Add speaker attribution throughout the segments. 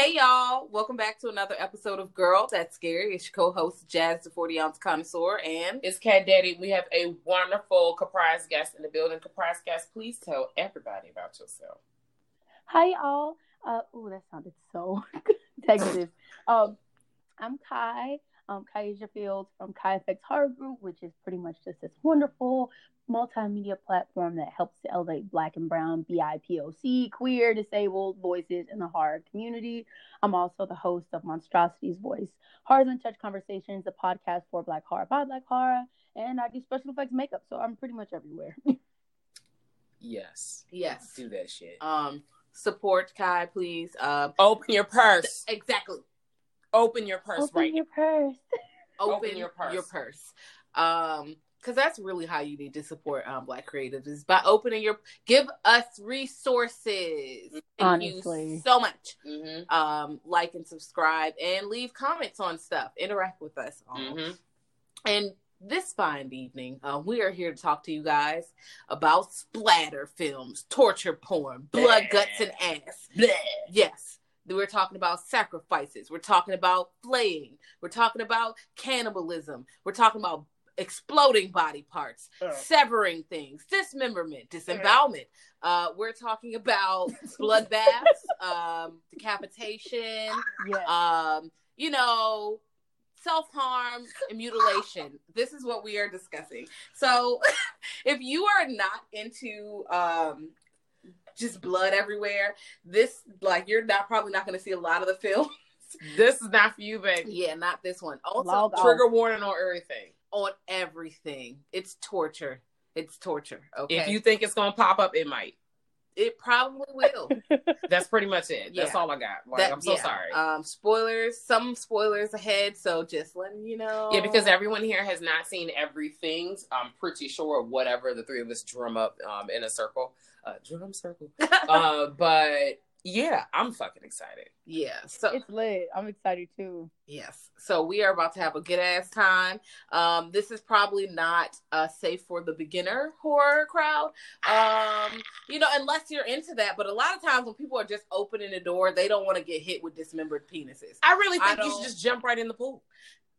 Speaker 1: Hey y'all, welcome back to another episode of Girl That's Scary. It's your co-host Jazz, the 40 ounce connoisseur, and
Speaker 2: It's Cat Daddy. We have a wonderful Caprice guest in the building. Caprice guest, please tell everybody about yourself.
Speaker 3: Hi y'all. Uh, oh, that sounded so Texas. Um, I'm Kai. Um, Kaija Fields from Kai Effects Horror Group, which is pretty much just this wonderful multimedia platform that helps to elevate Black and Brown, BIPOC, queer, disabled voices in the horror community. I'm also the host of Monstrosity's Voice, Horrors and Touch Conversations, a podcast for Black horror by Black horror, and I do special effects makeup, so I'm pretty much everywhere.
Speaker 2: Yes.
Speaker 1: yes,
Speaker 2: Do that shit.
Speaker 1: um, support Kai, please. Uh,
Speaker 2: Open your purse.
Speaker 1: exactly.
Speaker 2: Open your purse
Speaker 3: Open
Speaker 2: right
Speaker 3: your purse.
Speaker 1: Open,
Speaker 2: Open your purse.
Speaker 1: Your purse. Um, because that's really how you need to support um Black creatives is by opening your give us resources. Thank
Speaker 3: Honestly.
Speaker 1: you so much.
Speaker 2: Mm-hmm.
Speaker 1: Um, like and subscribe and leave comments on stuff. Interact with us. all.
Speaker 2: Mm-hmm.
Speaker 1: And this fine evening, uh, we are here to talk to you guys about splatter films, torture porn, blood,
Speaker 2: Blah.
Speaker 1: guts, and ass. Yes. We're talking about sacrifices. We're talking about flaying. We're talking about cannibalism. We're talking about exploding body parts, severing things, dismemberment, disembowelment. Uh, we're talking about bloodbaths, um, decapitation,
Speaker 3: Yes.
Speaker 1: um, you know, self harm and mutilation. This is what we are discussing. So, if you are not into um, just blood everywhere, this like you're not probably not going to see a lot of the film.
Speaker 2: This is not for you, baby.
Speaker 1: yeah, not this one. Also,
Speaker 3: Log off.
Speaker 2: Trigger warning on everything.
Speaker 1: on everything. It's torture. It's torture. Okay,
Speaker 2: If you think it's gonna pop up, it might.
Speaker 1: it probably will.
Speaker 2: That's pretty much it. That's
Speaker 1: Yeah.
Speaker 2: all I got. Like,
Speaker 1: That-
Speaker 2: I'm so
Speaker 1: yeah.
Speaker 2: sorry.
Speaker 1: Um, spoilers. Some spoilers ahead. So just letting you know.
Speaker 2: Yeah, because everyone here has not seen everything. I'm pretty sure whatever the three of us drum up um, in a circle, uh, drum circle. uh, but yeah, I'm fucking excited.
Speaker 1: yeah. So
Speaker 3: it's lit. I'm excited too.
Speaker 1: Yes. So we are about to have a good ass time. Um, this is probably not uh, safe for the beginner horror crowd. Um, you know, unless you're into that. But a lot of times when people are just opening the door, they don't want to get hit with dismembered penises.
Speaker 2: I really
Speaker 1: I
Speaker 2: think you should just jump right in the pool.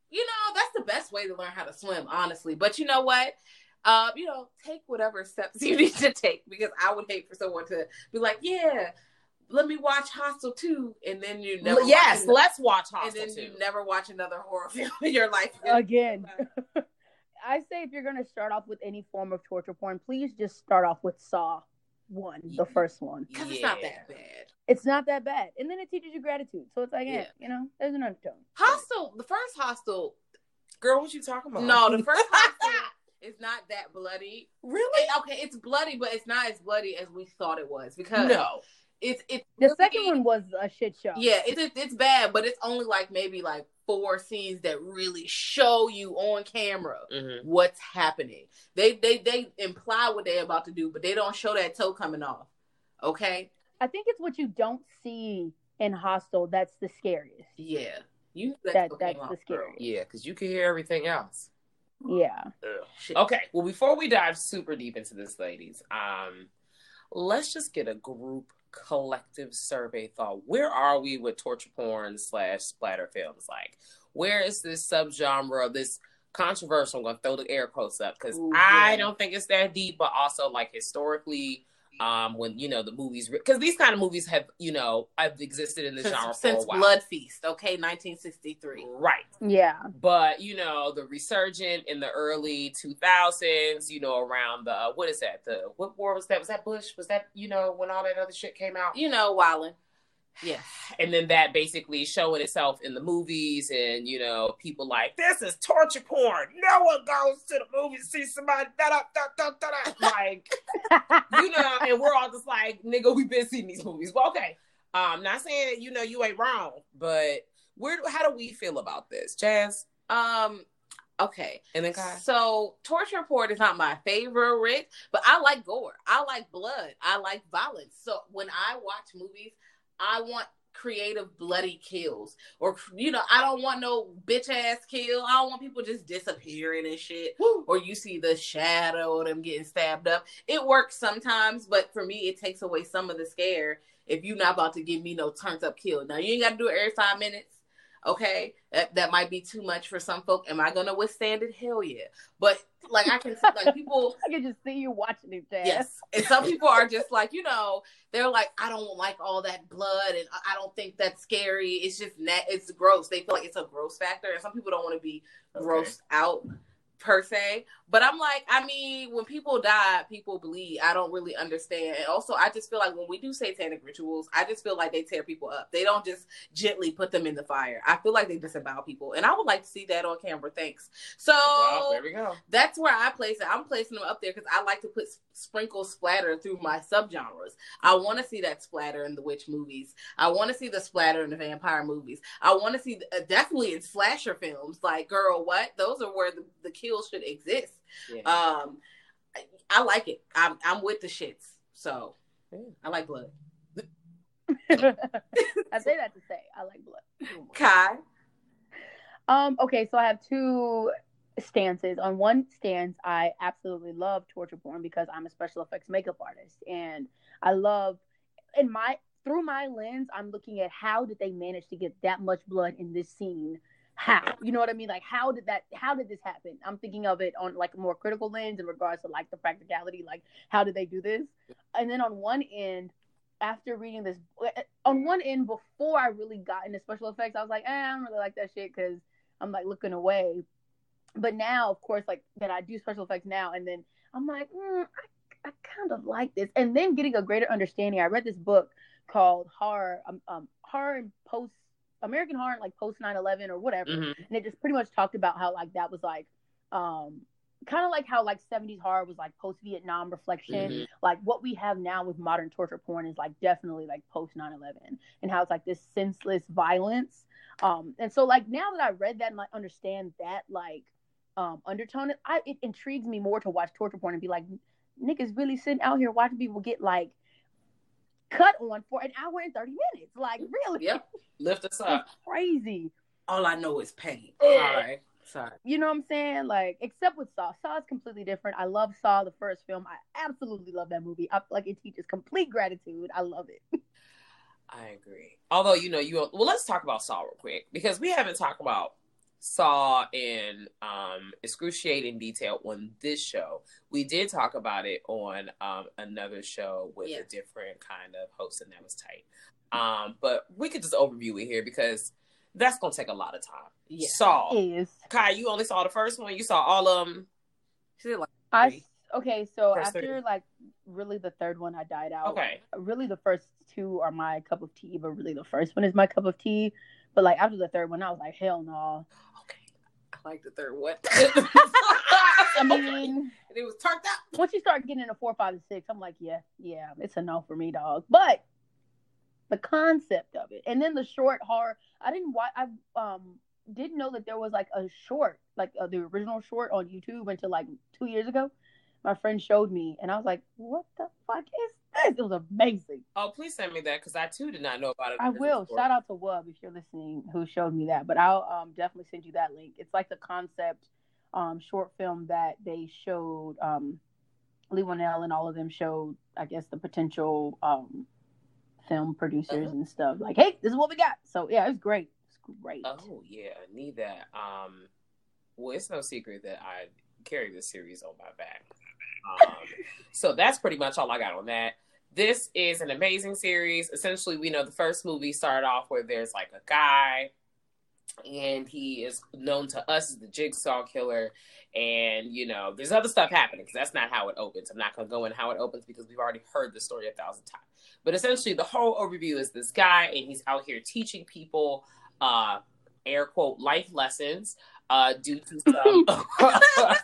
Speaker 1: You know, that's the best way to learn how to swim, honestly. But you know what? Uh, you know, take whatever steps you need to take because I would hate for someone to be like, yeah, let me watch Hostel 2 and then you never
Speaker 2: yes,
Speaker 1: watch another-
Speaker 2: let's watch Hostel and
Speaker 1: then
Speaker 2: too.
Speaker 1: you never watch another horror film in your life
Speaker 3: Again. I say if you're gonna start off with any form of torture porn, please just start off with Saw one, the first one.
Speaker 1: because it's not that bad.
Speaker 3: It's not that bad, and then it teaches you gratitude. So it's like, yeah,
Speaker 1: Yeah.
Speaker 3: you know, there's an undertone.
Speaker 1: Hostel, the first Hostel,
Speaker 2: Girl, what you talking about?
Speaker 1: no, the first Hostel is not that bloody.
Speaker 2: really?
Speaker 1: And, okay, it's bloody, but it's not as bloody as we thought it was because
Speaker 2: No.
Speaker 1: it's it's
Speaker 3: The
Speaker 1: really-
Speaker 3: second one was a shit show.
Speaker 1: Yeah, it's it's- it's bad, but it's only like maybe like four scenes that really show you on camera
Speaker 2: Mhm.
Speaker 1: what's happening. They they they imply what they're about to do, but they don't show that toe coming off. Okay,
Speaker 3: I think it's what you don't see in Hostel that's the scariest.
Speaker 1: Yeah, you
Speaker 3: That that's the scariest.
Speaker 2: Yeah, because you can hear everything else.
Speaker 3: Yeah.
Speaker 2: Okay, well, before we dive super deep into this, ladies, um, let's just get a group collective survey thought. Where are we with torture porn slash splatter films? Like, where is this subgenre, of this controversial? I'm gonna throw the air quotes up because
Speaker 1: Ooh,
Speaker 2: I
Speaker 1: yeah.
Speaker 2: don't think it's that deep, but also like historically. Um, when you know the movies, because these kind of movies have you know have existed in the
Speaker 1: Since,
Speaker 2: genre for
Speaker 1: since
Speaker 2: a while,
Speaker 1: Blood Feast, okay, 1963.
Speaker 2: right?
Speaker 3: Yeah.
Speaker 2: but you know the resurgent in the early 2000s you know around the what is that the what war was that was that bush was that you know when all that other shit came out
Speaker 1: You know, Wildin. Yes.
Speaker 2: and then that basically showing itself in the movies and you know people like this is torture porn no one goes to the movies to see somebody da da da da da da like you know and we're all just like nigga we've been seeing these movies well okay um not saying you know you ain't wrong but where how do we feel about this jazz
Speaker 1: Um. Okay.
Speaker 2: and then Kai?
Speaker 1: So torture porn is not my favorite, but I like gore. I like blood. I like violence. So when I watch movies, I want creative bloody kills or you know i don't want no bitch ass kill. I don't want people just disappearing and shit. Or you see the shadow of them getting stabbed up. It works sometimes but for me it takes away some of the scare if you're not about to give me no turns up kill. Now you ain't got to do it every five minutes okay that, that might be too much for some folk am i gonna withstand it? Hell yeah. But like i can see like people
Speaker 3: I can just see you watching it, Jazz.
Speaker 1: yes. And some people are just like you know they're like i don't like all that blood and i I don't think that's scary. It's just net it's gross. They feel like it's a gross factor and some people don't want to be
Speaker 2: Okay.
Speaker 1: grossed out per se but i'm like i mean when people die people bleed i don't really understand and also i just feel like when we do satanic rituals i just feel like they tear people up they don't just gently put them in the fire i feel like they disavow people and i would like to see that on camera thanks so
Speaker 2: there we go.
Speaker 1: that's where I place it. I'm placing them up there because I like to put sprinkle splatter through my subgenres. I want to see that splatter in the witch movies. I want to see the splatter in the vampire movies. I want to see uh, definitely in slasher films. Like, girl, what? Those are where the, the kills should exist.
Speaker 2: Yeah.
Speaker 1: Um, I, I like it. I'm I'm with the shits. So
Speaker 2: Yeah.
Speaker 1: I like blood.
Speaker 3: I say that to say I like blood.
Speaker 1: Kai,
Speaker 3: Um, okay, so I have two stances. On one stance, I absolutely love torture porn because I'm a special effects makeup artist and I love in my through my lens, I'm looking at how did they manage to get that much blood in this scene? How? You know what I mean? Like how did that how did this happen? I'm thinking of it on like a more critical lens in regards to like the practicality, like how did they do this? And then on one end, after reading this on one end before I really got into special effects, I was like, eh, I don't really like that shit because I'm like looking away. But now, of course, like that I do special effects now, and then I'm like, mm, I, I kind of like this. And then getting a greater understanding, I read this book called Horror, um, um Horror and Post American Horror, like post 9/11 or whatever,
Speaker 2: Mhm.
Speaker 3: and it just pretty much talked about how like that was like, um, kind of like how like 70s horror was like post Vietnam reflection
Speaker 2: Mhm.
Speaker 3: like what we have now with modern torture porn is like definitely like post 9-11 and how it's like this senseless violence um and so like now that i read that and like understand that like um undertone I, it intrigues me more to watch torture porn and be like niggas really sitting out here watching people get like cut on for an hour and 30 minutes like really
Speaker 1: Yep.
Speaker 2: Lift us up.
Speaker 3: it's crazy
Speaker 1: all I know is pain.
Speaker 3: Ugh.
Speaker 1: Sorry. Sorry.
Speaker 3: you know what I'm saying? Like, except with Saw. Saw is completely different. I love Saw, the first film. I absolutely love that movie. I feel like it teaches complete gratitude. I love it.
Speaker 2: I agree. Although you know you well, let's talk about Saw real quick because we haven't talked about Saw in um, excruciating detail on this show. We did talk about it on um, another show with a different kind of host, and that was tight. Um, but we could just overview it here because that's gonna take a lot of time.
Speaker 1: Yeah.
Speaker 2: Saw,
Speaker 3: Is
Speaker 2: Kai, you only saw the first one. You saw all of them.
Speaker 1: She like
Speaker 3: I okay? So
Speaker 2: First
Speaker 3: after
Speaker 2: three.
Speaker 3: like really the third one, I died out.
Speaker 2: Okay.
Speaker 3: Really, the first two are my cup of tea, but really the first one is my cup of tea. But like after the third one, I was like, hell no.
Speaker 1: Like the third one.
Speaker 3: I mean,
Speaker 1: it was turned up.
Speaker 3: once you start getting into four, five, and six, I'm like, yeah, yeah, it's a no for me, dog. But the concept of it, and then the short horror. I didn't watch. I um didn't know that there was like a short, like uh, the original short on YouTube until like two years ago. My friend showed me, and I was like, "What the fuck is this?" It was amazing.
Speaker 2: Oh, please send me that because I too did not know about it.
Speaker 3: I will. Shout out to Wub if you're listening, who showed me that. But I'll um, definitely send you that link. It's like the concept um, short film that they showed. Um, Leigh Whannell and all of them showed, I guess, the potential um, film producers
Speaker 2: Uh-huh.
Speaker 3: and stuff. Like, hey, this is what we got. So yeah, it's great. It's great.
Speaker 2: Oh yeah, I need that. Um, well, it's no secret that I carry this series on my back. Um, so that's pretty much all I got on that. This is an amazing series. Essentially, we know the first movie started off where there's like a guy, and he is known to us as the Jigsaw Killer. And you know, there's other stuff happening because that's not how it opens. I'm not going to go in how it opens because we've already heard the story a thousand times. But essentially, the whole overview is this guy, and he's out here teaching people, uh, air quote, life lessons, uh, due to some.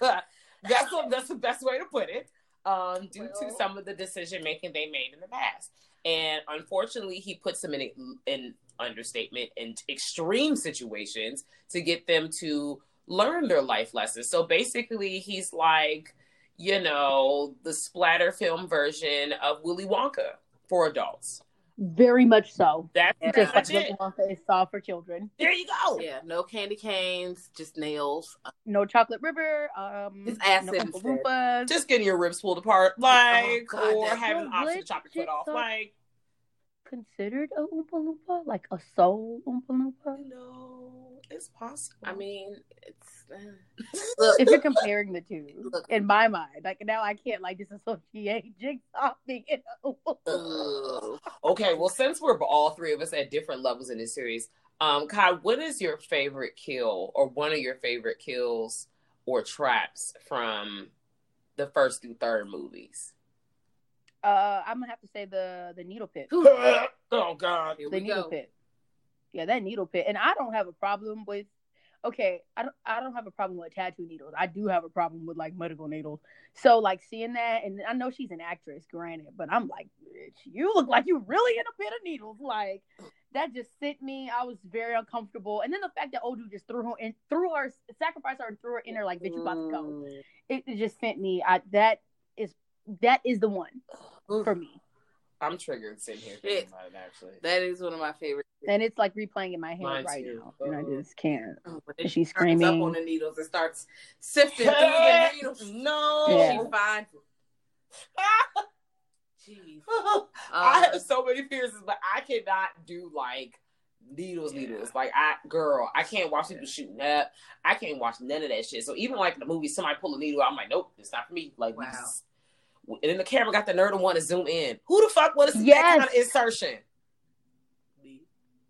Speaker 2: that's the, that's the best way to put it. Um, due to some of the decision making they made in the past, and unfortunately, he puts them in in understatement in extreme situations to get them to learn their life lessons. So basically, he's like, you know, the splatter film version of Willy Wonka for adults.
Speaker 3: Very much so.
Speaker 2: That's
Speaker 1: Yeah.
Speaker 2: pretty
Speaker 3: Just like
Speaker 2: much it.
Speaker 3: Willy Wonka is saw for children.
Speaker 2: There you go.
Speaker 1: Yeah, no candy canes, just nails.
Speaker 3: No chocolate river. Um,
Speaker 1: It's acid
Speaker 3: no Oompa
Speaker 1: instead.
Speaker 3: Loompas.
Speaker 2: Just getting your ribs pulled apart, like,
Speaker 1: God,
Speaker 2: or having
Speaker 3: so
Speaker 2: the option to chop your foot off,
Speaker 3: Jigsaw.
Speaker 2: like.
Speaker 3: Considered a Oompa Loompa, like a soul Oompa Loompa.
Speaker 2: No, it's possible.
Speaker 1: I mean, it's uh, look.
Speaker 3: If you're comparing the two,
Speaker 1: Look.
Speaker 3: in my mind, like now I can't like disassociate Jigsaw being an Oompa Loompa.
Speaker 1: Ugh.
Speaker 2: okay, well, since we're all three of us at different levels in this series, um, Kai, what is your favorite kill or one of your favorite kills or traps from the first through third movies?
Speaker 3: Uh, I'm gonna have to say the the needle pit.
Speaker 2: oh God.
Speaker 1: Here
Speaker 3: the
Speaker 1: we
Speaker 3: needle
Speaker 1: go.
Speaker 3: pit. Yeah, that needle pit. And I don't have a problem with okay, I don't I don't have a problem with tattoo needles. I do have a problem with like medical needles. So like seeing that and I know she's an actress, granted, but I'm like, bitch, you look like you really in a pit of needles. Like that just sent me. I was very uncomfortable. And then the fact that Odu just threw her in threw her sacrificed her and threw her in there like bitch you about to go.
Speaker 1: Mm.
Speaker 3: It, it just sent me I that is that is the one for me.
Speaker 2: I'm triggered sitting here
Speaker 1: Shit.
Speaker 2: thinking about it actually.
Speaker 1: That is one of my favorites.
Speaker 3: And it's like replaying in my head
Speaker 2: Mine
Speaker 3: right
Speaker 2: too.
Speaker 3: now. And I
Speaker 2: Uh-huh.
Speaker 3: just can't.
Speaker 1: Oh,
Speaker 3: And she's
Speaker 1: she turns up on the needles and starts sifting through the needles.
Speaker 2: No.
Speaker 3: Yeah.
Speaker 1: She finds it. Jeez.
Speaker 2: I
Speaker 1: Uh,
Speaker 2: have so many fears, but I cannot do like needles, needles. Like I, girl, I can't watch people shooting up. I can't watch none of that shit. So even like in the movie, somebody pull a needle, I'm like, nope, it's not for me. Like, we
Speaker 1: Wow.
Speaker 2: just- and then the camera got the nerd to want to zoom in. Who the fuck want to see
Speaker 3: Yes.
Speaker 2: that kind of insertion?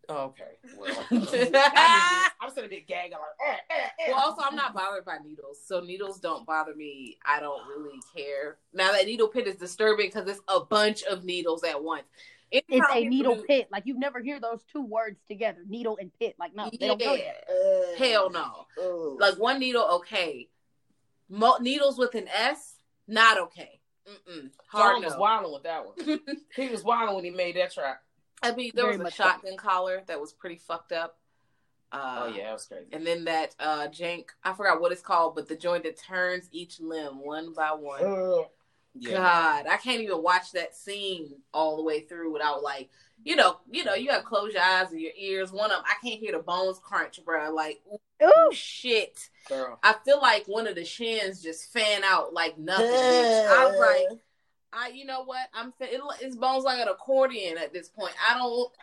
Speaker 2: Oh, okay, well, I am sitting there gagging like. Eh, eh, eh.
Speaker 1: Well, also, I'm not bothered by needles, so needles don't bother me. I don't really care. Now that needle pit is disturbing because it's a bunch of needles at once.
Speaker 3: It's
Speaker 1: Anytime
Speaker 3: a needle
Speaker 1: do-
Speaker 3: pit. Like you never hear those two words together, needle and pit. Like no, they don't go
Speaker 1: Yeah.
Speaker 3: there.
Speaker 1: Hell no.
Speaker 2: Ugh.
Speaker 1: Like one needle, okay. Mo- needles with an S, not okay. Mm-mm. Hard
Speaker 2: John was wilding with that one. He was wilding when he made that track.
Speaker 1: I mean, there
Speaker 3: Very
Speaker 1: was a
Speaker 3: much so.
Speaker 1: shotgun collar that was pretty fucked up. Uh,
Speaker 2: oh yeah, that was crazy.
Speaker 1: And then that uh jank, I forgot what it's called, but the joint that turns each limb one by one.
Speaker 2: Ugh. Yeah.
Speaker 1: God, I can't even watch that scene all the way through without like, you know, you know, you gotta close your eyes and your ears. One of them, I can't hear the bones crunch, bro. Like,
Speaker 3: Ooh,
Speaker 1: oh shit.
Speaker 2: Girl.
Speaker 1: I feel like one of the shins just fan out like nothing. bitch. I was like, I, you know what? I'm fe- it, it's bones like an accordion at this point. I don't.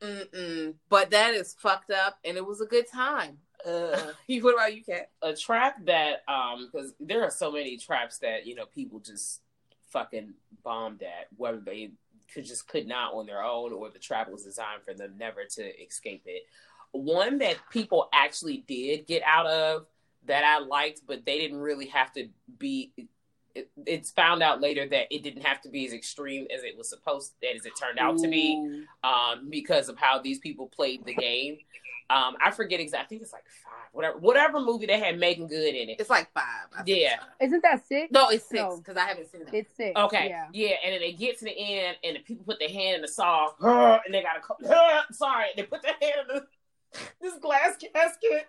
Speaker 1: Mm-mm. But that is fucked up, and it was a good time.
Speaker 2: Uh,
Speaker 1: what about you, Kat?
Speaker 2: a trap that um because there are so many traps that you know people just fucking bombed at whether they could just could not on their own or the trap was designed for them never to escape it one that people actually did get out of that i liked but they didn't really have to be it, it's found out later that it didn't have to be as extreme as it was supposed as it turned out to be um, because of how these people played the game. Um, I forget exactly. I think it's like five, whatever, whatever movie they had Meagan Good in it.
Speaker 1: It's like five. I think.
Speaker 2: Yeah.
Speaker 3: isn't that sick?
Speaker 1: No, it's six
Speaker 3: No.
Speaker 1: because I haven't seen it.
Speaker 3: It's sick.
Speaker 2: Okay,
Speaker 3: Yeah.
Speaker 2: yeah. and then they get to the end, and the people put their hand in the saw, and they gotta, co- sorry, they put their hand in the, this glass casket,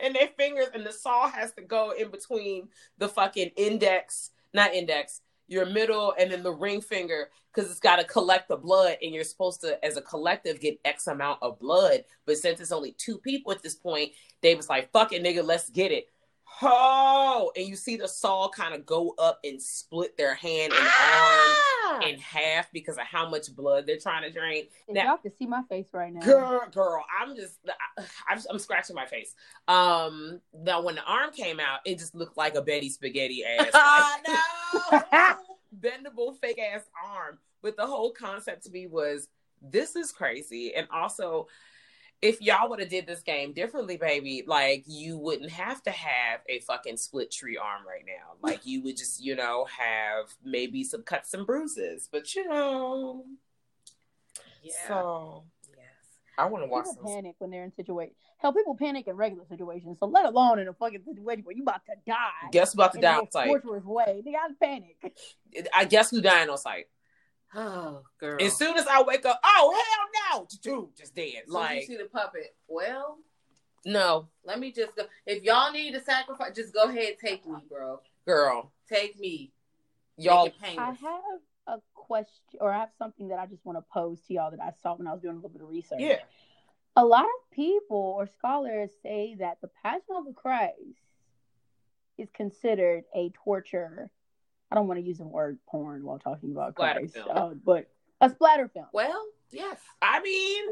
Speaker 2: and their fingers and the saw has to go in between the fucking index, not index, your middle and then the ring finger because it's got to collect the blood and you're supposed to as a collective get x amount of blood. But since it's only two people at this point they was like fuck it nigga let's get it. Oh and you see the saw kind of go up and split their hand and
Speaker 1: Ah!
Speaker 2: arm in half because of how much blood they're trying to drain
Speaker 3: If
Speaker 2: Now-
Speaker 3: y'all can see my face right now.
Speaker 2: girl girl i'm just I'm, I'm scratching my face. Um now when the arm came out it just looked like a Betty Spaghetty ass like-
Speaker 1: no.
Speaker 2: bendable fake ass arm. But the whole concept to me was this is crazy. And also if y'all would have did this game differently baby like you wouldn't have to have a fucking split tree arm right now like you would just you know have maybe some cuts and bruises but you know
Speaker 1: Yeah.
Speaker 2: so
Speaker 1: yes.
Speaker 2: i want to watch
Speaker 3: People
Speaker 2: this
Speaker 3: panic when they're in situations. Hell, people panic in regular situations. So let alone in a fucking situation where you about to die.
Speaker 2: guess about to
Speaker 3: in
Speaker 2: die
Speaker 3: the
Speaker 2: on site
Speaker 3: torturous way. They gotta panic.
Speaker 2: i guess who dying on site
Speaker 1: Oh, girl.
Speaker 2: as soon as i wake up oh hell no dude just dead
Speaker 1: As soon as you
Speaker 2: like
Speaker 1: see the puppet. Well,
Speaker 2: no
Speaker 1: let me just go. If y'all need to sacrifice, just go ahead, take me, bro.
Speaker 2: girl
Speaker 1: Take me.
Speaker 2: y'all
Speaker 1: Make
Speaker 3: I have a question, or I have something that I just want to pose to y'all that I saw when I was doing a little bit of research.
Speaker 2: yeah
Speaker 3: A lot of people or scholars say that the Passion of the Christ is considered a torture. I don't want to use the word porn while talking about Christ,
Speaker 2: film.
Speaker 3: uh, but a splatter film.
Speaker 1: Well, yes.
Speaker 2: i mean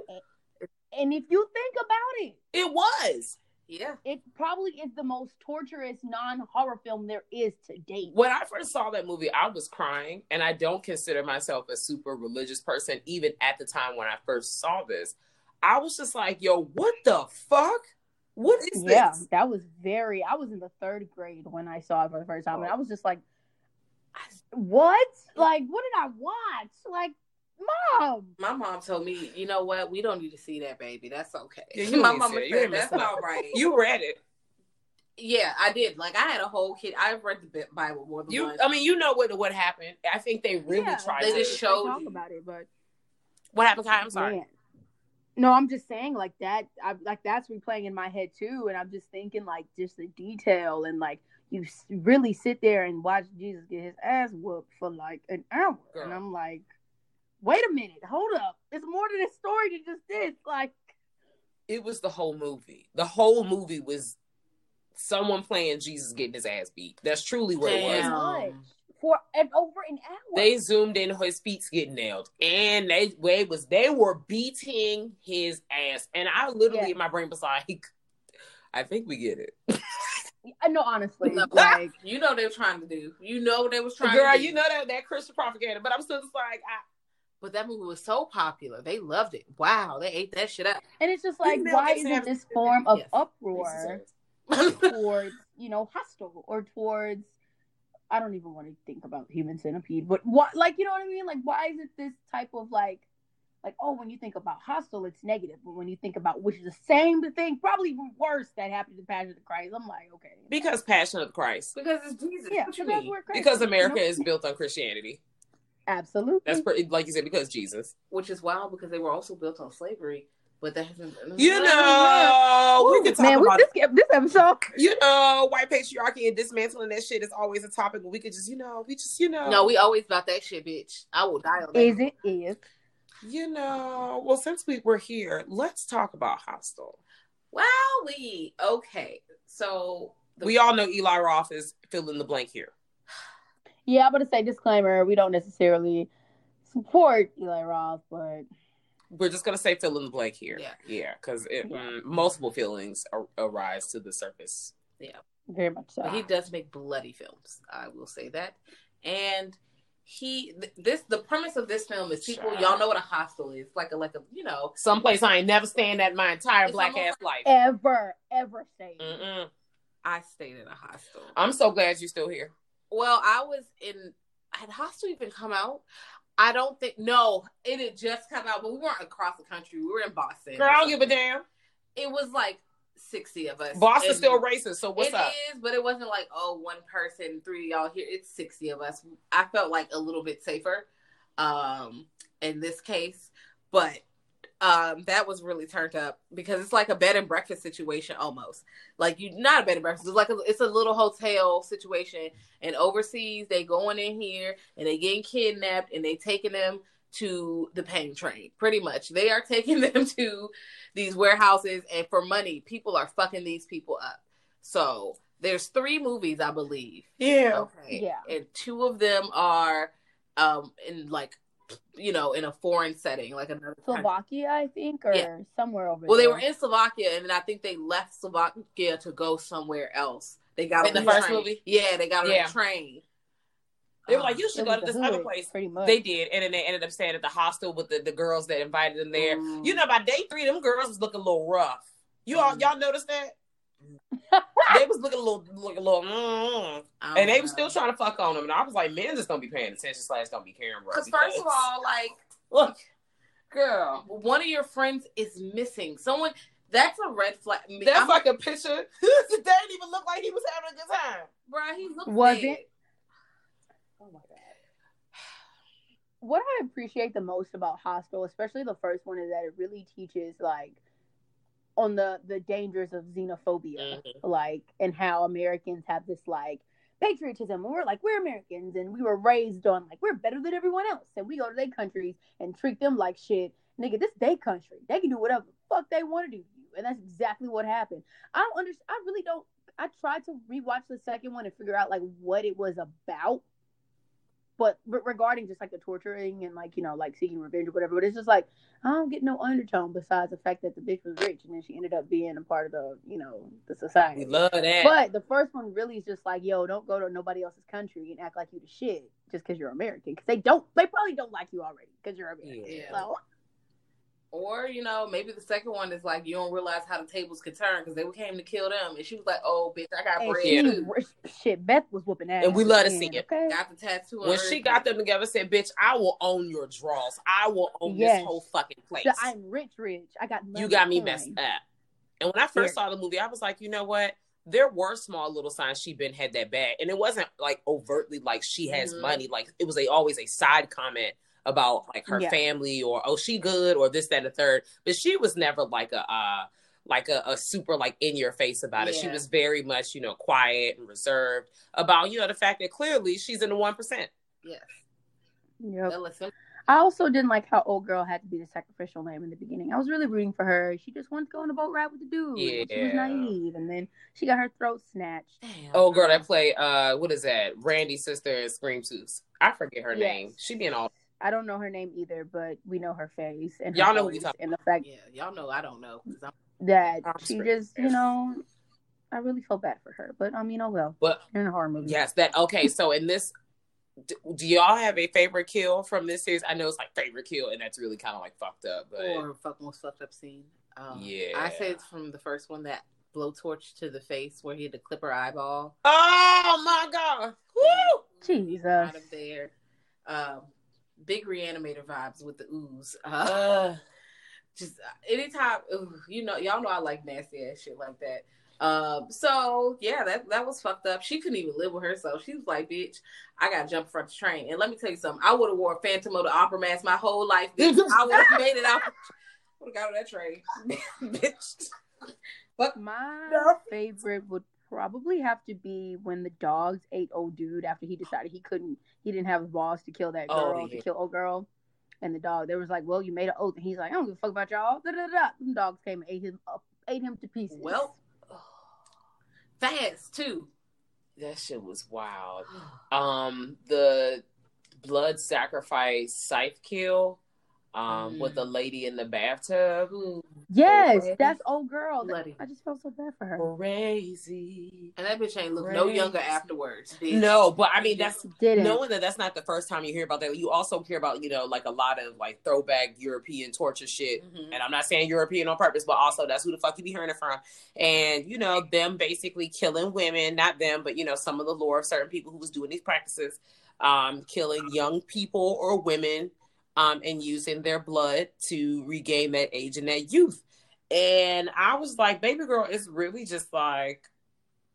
Speaker 3: And if you think about it,
Speaker 2: it was
Speaker 1: Yeah.
Speaker 3: it probably is the most torturous non-horror film there is to date.
Speaker 2: when I first saw that movie, I was crying, and I don't consider myself a super religious person, even at the time when I first saw this. I was just like, yo, what the fuck? What is
Speaker 3: Yeah,
Speaker 2: this?
Speaker 3: that was very. I was in the third grade when I saw it for the first time, and I was just like, "What? Like, what did I watch? Like, mom."
Speaker 1: My mom told me, you know what? We don't need to see that, baby. That's okay.
Speaker 2: Yeah, you
Speaker 1: My
Speaker 2: ain't
Speaker 1: mama
Speaker 2: said- you
Speaker 1: said that's all right.
Speaker 2: You read it.
Speaker 1: yeah, I did. Like I had a whole kid. I've read the Bible more than
Speaker 2: You,
Speaker 1: once.
Speaker 2: I mean, you know what what happened. I think they really
Speaker 3: Yeah,
Speaker 2: tried
Speaker 1: They
Speaker 2: to.
Speaker 1: just showed
Speaker 3: talk
Speaker 1: you.
Speaker 3: about it, but
Speaker 2: what happened, Kai? I'm sorry.
Speaker 3: Man. No, I'm just saying like that. I like that's replaying in my head too, and I'm just thinking like just the detail and like you really sit there and watch Jesus get his ass whooped for like an hour, and I'm like, wait a minute, hold up, it's more to this story than just this. Like,
Speaker 2: It was the whole movie. The whole movie was someone playing Jesus getting his ass beat. That's truly what it was.
Speaker 3: For and over an hour.
Speaker 2: They zoomed in his feet getting nailed, and they they was they were beating his ass, and I literally
Speaker 3: Yeah.
Speaker 2: in my brain was like, I think we get it,
Speaker 3: I know, honestly,
Speaker 1: No.
Speaker 3: Ah, like
Speaker 1: You know they were trying to do. You know what they was trying
Speaker 2: girl.
Speaker 1: to do.
Speaker 2: You know that that Christian propaganda, but I'm still just like, I,
Speaker 1: But that movie was so popular. They loved it. Wow, they ate that shit up.
Speaker 3: and it's just
Speaker 2: You
Speaker 3: like why isn't this form of
Speaker 1: Yes.
Speaker 3: uproar towards you know Hostel or towards I don't even want to think about human centipede, but what like you know what I mean? Like why is it this type of like like oh when you think about Hostel it's negative, but when you think about which is the same thing, probably even worse that happened to Passion of the Christ, I'm like okay
Speaker 2: because Passion of the Christ,
Speaker 1: because it's Jesus.
Speaker 3: yeah
Speaker 1: what you mean?
Speaker 3: Christ
Speaker 2: because America
Speaker 3: you know?
Speaker 2: is built on Christianity.
Speaker 3: absolutely
Speaker 2: That's pretty, like you said, because Jesus.
Speaker 1: Which is wild because they were also built on slavery. But that hasn't.
Speaker 2: You know, we
Speaker 3: Ooh,
Speaker 2: can talk
Speaker 3: man, we-
Speaker 2: about
Speaker 3: this this episode.
Speaker 2: you know white patriarchy and dismantling that shit is always a topic. We could just you know we just you know
Speaker 1: No, we always about that shit, bitch. I will die on that.
Speaker 3: Is it is
Speaker 2: You know, well, since we were here, let's talk about Hostel.
Speaker 1: Well, we okay. So the,
Speaker 2: We all know Eli Roth is fill in the blank here.
Speaker 3: yeah. I'm gonna say disclaimer: we don't necessarily support Eli Roth, but
Speaker 2: We're just gonna say fill in the blank here.
Speaker 1: Yeah.
Speaker 2: yeah, because
Speaker 3: Yeah.
Speaker 2: mm, multiple feelings ar- arise to the surface.
Speaker 3: Yeah, very much so.
Speaker 1: But he does make bloody films. I will say that. And he th- this the premise of this film is people
Speaker 2: Child.
Speaker 1: y'all know what a hostel is like a like a you know
Speaker 2: Someplace I ain't never staying at my entire black ass life.
Speaker 3: ever ever stayed.
Speaker 2: Mm-mm.
Speaker 1: I stayed in a hostel.
Speaker 2: I'm so glad you're still here.
Speaker 1: Well, I was in had hostel even come out? I don't think no, it had just come out, but we weren't across the country. We were in Boston.
Speaker 2: Girl, I don't give a damn.
Speaker 1: It was like sixty of us.
Speaker 2: Boston's still racist, so what's
Speaker 1: It
Speaker 2: up?
Speaker 1: is, but it wasn't like oh one person, three of y'all here. It's sixty of us. I felt like a little bit safer, um, in this case. But um, that was really turned up because it's like a bed and breakfast situation almost. Like you, not a bed and breakfast. It's like a, it's a little hotel situation. And overseas, they going in here and they getting kidnapped and they taking them to the pain train. Pretty much, they are taking them to these warehouses and for money, people are fucking these people up. So there's three movies, I believe.
Speaker 2: Yeah.
Speaker 1: Okay.
Speaker 3: Yeah.
Speaker 1: And two of them are um in like you know in a foreign setting, like another country.
Speaker 3: Slovakia, I think, or
Speaker 1: Yeah.
Speaker 3: somewhere over
Speaker 1: Well,
Speaker 3: there.
Speaker 1: they were in Slovakia, and then I think they left Slovakia to go somewhere else. They got
Speaker 2: In
Speaker 1: on
Speaker 2: the
Speaker 1: a
Speaker 2: first
Speaker 1: train.
Speaker 2: movie?
Speaker 1: Yeah, they got on
Speaker 2: Yeah.
Speaker 1: a train.
Speaker 2: They were like,
Speaker 1: Um,
Speaker 2: you should go to
Speaker 3: the
Speaker 2: this other place.
Speaker 3: pretty much.
Speaker 2: They did, and then they ended up staying at the hostel with the, the girls that invited them there.
Speaker 1: Mm.
Speaker 2: You know, by day three, them girls was looking a little rough. You all
Speaker 1: Mm.
Speaker 2: y'all noticed that? they was looking a little, looking a little, mm, and they was still trying to fuck on them. And I was like, man, just gonna be paying attention slash gonna be caring, bro.
Speaker 1: Because first of all, like,
Speaker 2: look, girl,
Speaker 1: one of your friends is missing. Someone that's a red flag.
Speaker 2: That's
Speaker 1: I'm-
Speaker 2: fucking picture, that didn't even look like he was having a good time.
Speaker 1: Bruh, he looked
Speaker 3: Was
Speaker 1: dead.
Speaker 3: it? Oh my god. What I appreciate the most about Hostel, especially the first one, is that it really teaches like on the the dangers of xenophobia,
Speaker 2: Mhm.
Speaker 3: like and how Americans have this like patriotism. And we're like we're Americans, and we were raised on like we're better than everyone else, and we go to their countries and treat them like shit. Nigga, this their country. They can do whatever the fuck they want to do to you, and that's exactly what happened. I don't understand. I really don't. I tried to rewatch the second one and figure out like what it was about. But re- regarding just like the torturing and like you know like seeking revenge or whatever, but it's just like I don't get no undertone besides the fact that the bitch was rich and then she ended up being a part of the you know the society.
Speaker 2: We love that.
Speaker 3: But the first one really is just like, yo, don't go to nobody else's country and act like you the shit just because you're American. Because they don't, they probably don't like you already because you're American.
Speaker 1: Yeah.
Speaker 3: So,
Speaker 1: Or, you know, maybe the second one is like you don't realize how the tables could turn because they came to kill them. And she was like, oh, bitch, I got
Speaker 3: and
Speaker 1: bread
Speaker 3: she,
Speaker 1: too.
Speaker 3: shit, Beth was whooping ass.
Speaker 2: And we love to see it.
Speaker 3: Okay.
Speaker 1: Got the tattoo on
Speaker 2: when
Speaker 1: her
Speaker 2: she
Speaker 1: feet.
Speaker 2: got them together, said, "Bitch, I will own your draws. I will own
Speaker 3: Yes.
Speaker 2: this whole fucking place."
Speaker 3: So I'm rich, rich. I got money.
Speaker 2: you got me
Speaker 3: coin.
Speaker 2: messed up. And when I first
Speaker 3: Yeah.
Speaker 2: saw the movie, I was like, you know what? There were small little signs she been had that bad, and it wasn't like overtly like she has
Speaker 1: Mhm.
Speaker 2: money. Like it was a always a side comment about like her
Speaker 3: Yeah.
Speaker 2: family or oh she good or this that and the third. But she was never like a uh like a, a super like in your face about it. She was very much you know quiet and reserved about you know the fact that clearly she's in the one percent.
Speaker 1: Yes.
Speaker 3: Yep. I also didn't like how old girl had to be the sacrificial lamb in the beginning. I was really rooting for her. She just wanted to go on a boat ride with the dude. She was naive, and then she got her throat snatched.
Speaker 1: Damn,
Speaker 2: Oh girl, that play uh what is that? Randy's sister in Scream Suits. I forget her
Speaker 3: Yes.
Speaker 2: name. She be in all
Speaker 3: I don't know her name either, but we know her face and her
Speaker 2: Y'all know who we
Speaker 3: voice
Speaker 2: talking
Speaker 3: and the fact
Speaker 1: Yeah, y'all know I don't know I'm,
Speaker 3: that
Speaker 2: I'm
Speaker 3: she
Speaker 2: sure.
Speaker 3: just, you know, I really felt bad for her. But I mean, oh well.
Speaker 2: But
Speaker 3: You're in a horror movie.
Speaker 2: yes, that okay. So in this, do, do y'all have a favorite kill from this series? I know it's like favorite kill, and that's really kind of like fucked up. But
Speaker 1: or fucking most fucked up scene. Um,
Speaker 2: Yeah.
Speaker 1: I say it's from the first one that blowtorch to the face where he had to clip her eyeball.
Speaker 2: oh my god, woo!
Speaker 3: Jesus.
Speaker 1: Out of there. Um, big reanimator vibes with the ooze. Uh,
Speaker 2: Uh,
Speaker 1: just anytime, ooh, you know, y'all know I like nasty ass shit like that. Um, so yeah, that that was fucked up. She couldn't even live with herself. She was like, "Bitch, I got to jump front the train." And let me tell you something. I would have wore a Phantom of the Opera mask my whole life. Bitch. I would have made it out. Would have got on that train, bitch. Fuck
Speaker 3: My
Speaker 2: No.
Speaker 3: favorite would probably have to be when the dogs ate old dude after he decided he couldn't, he didn't have balls to kill that
Speaker 2: Oh,
Speaker 3: girl,
Speaker 2: yeah.
Speaker 3: to kill old girl. And the dog, there was like, "Well, you made an oath," and he's like, "I don't give a fuck about y'all." Da, da, da, da. Them dogs came and ate him up, ate him to pieces.
Speaker 1: Well, fast too.
Speaker 2: that shit was wild. Um, the blood sacrifice scythe kill, um, with the lady in the bathtub.
Speaker 3: yes,
Speaker 2: Crazy.
Speaker 3: that's old girl.
Speaker 1: Bloody.
Speaker 3: I just felt so bad for her.
Speaker 2: Crazy.
Speaker 1: And that bitch ain't look no younger afterwards. Bitch.
Speaker 2: No, but I mean that's
Speaker 3: Didn't.
Speaker 2: knowing that that's not the first time you hear about that. You also hear about you know like a lot of like throwback European torture shit.
Speaker 1: Mhm.
Speaker 2: And I'm not saying European on purpose, but also that's who the fuck you be hearing it from. And you know them basically killing women, not them, but you know some of the lore of certain people who was doing these practices, um, killing young people or women, um, and using their blood to regain that age and that youth. And I was like, baby girl, it's really just like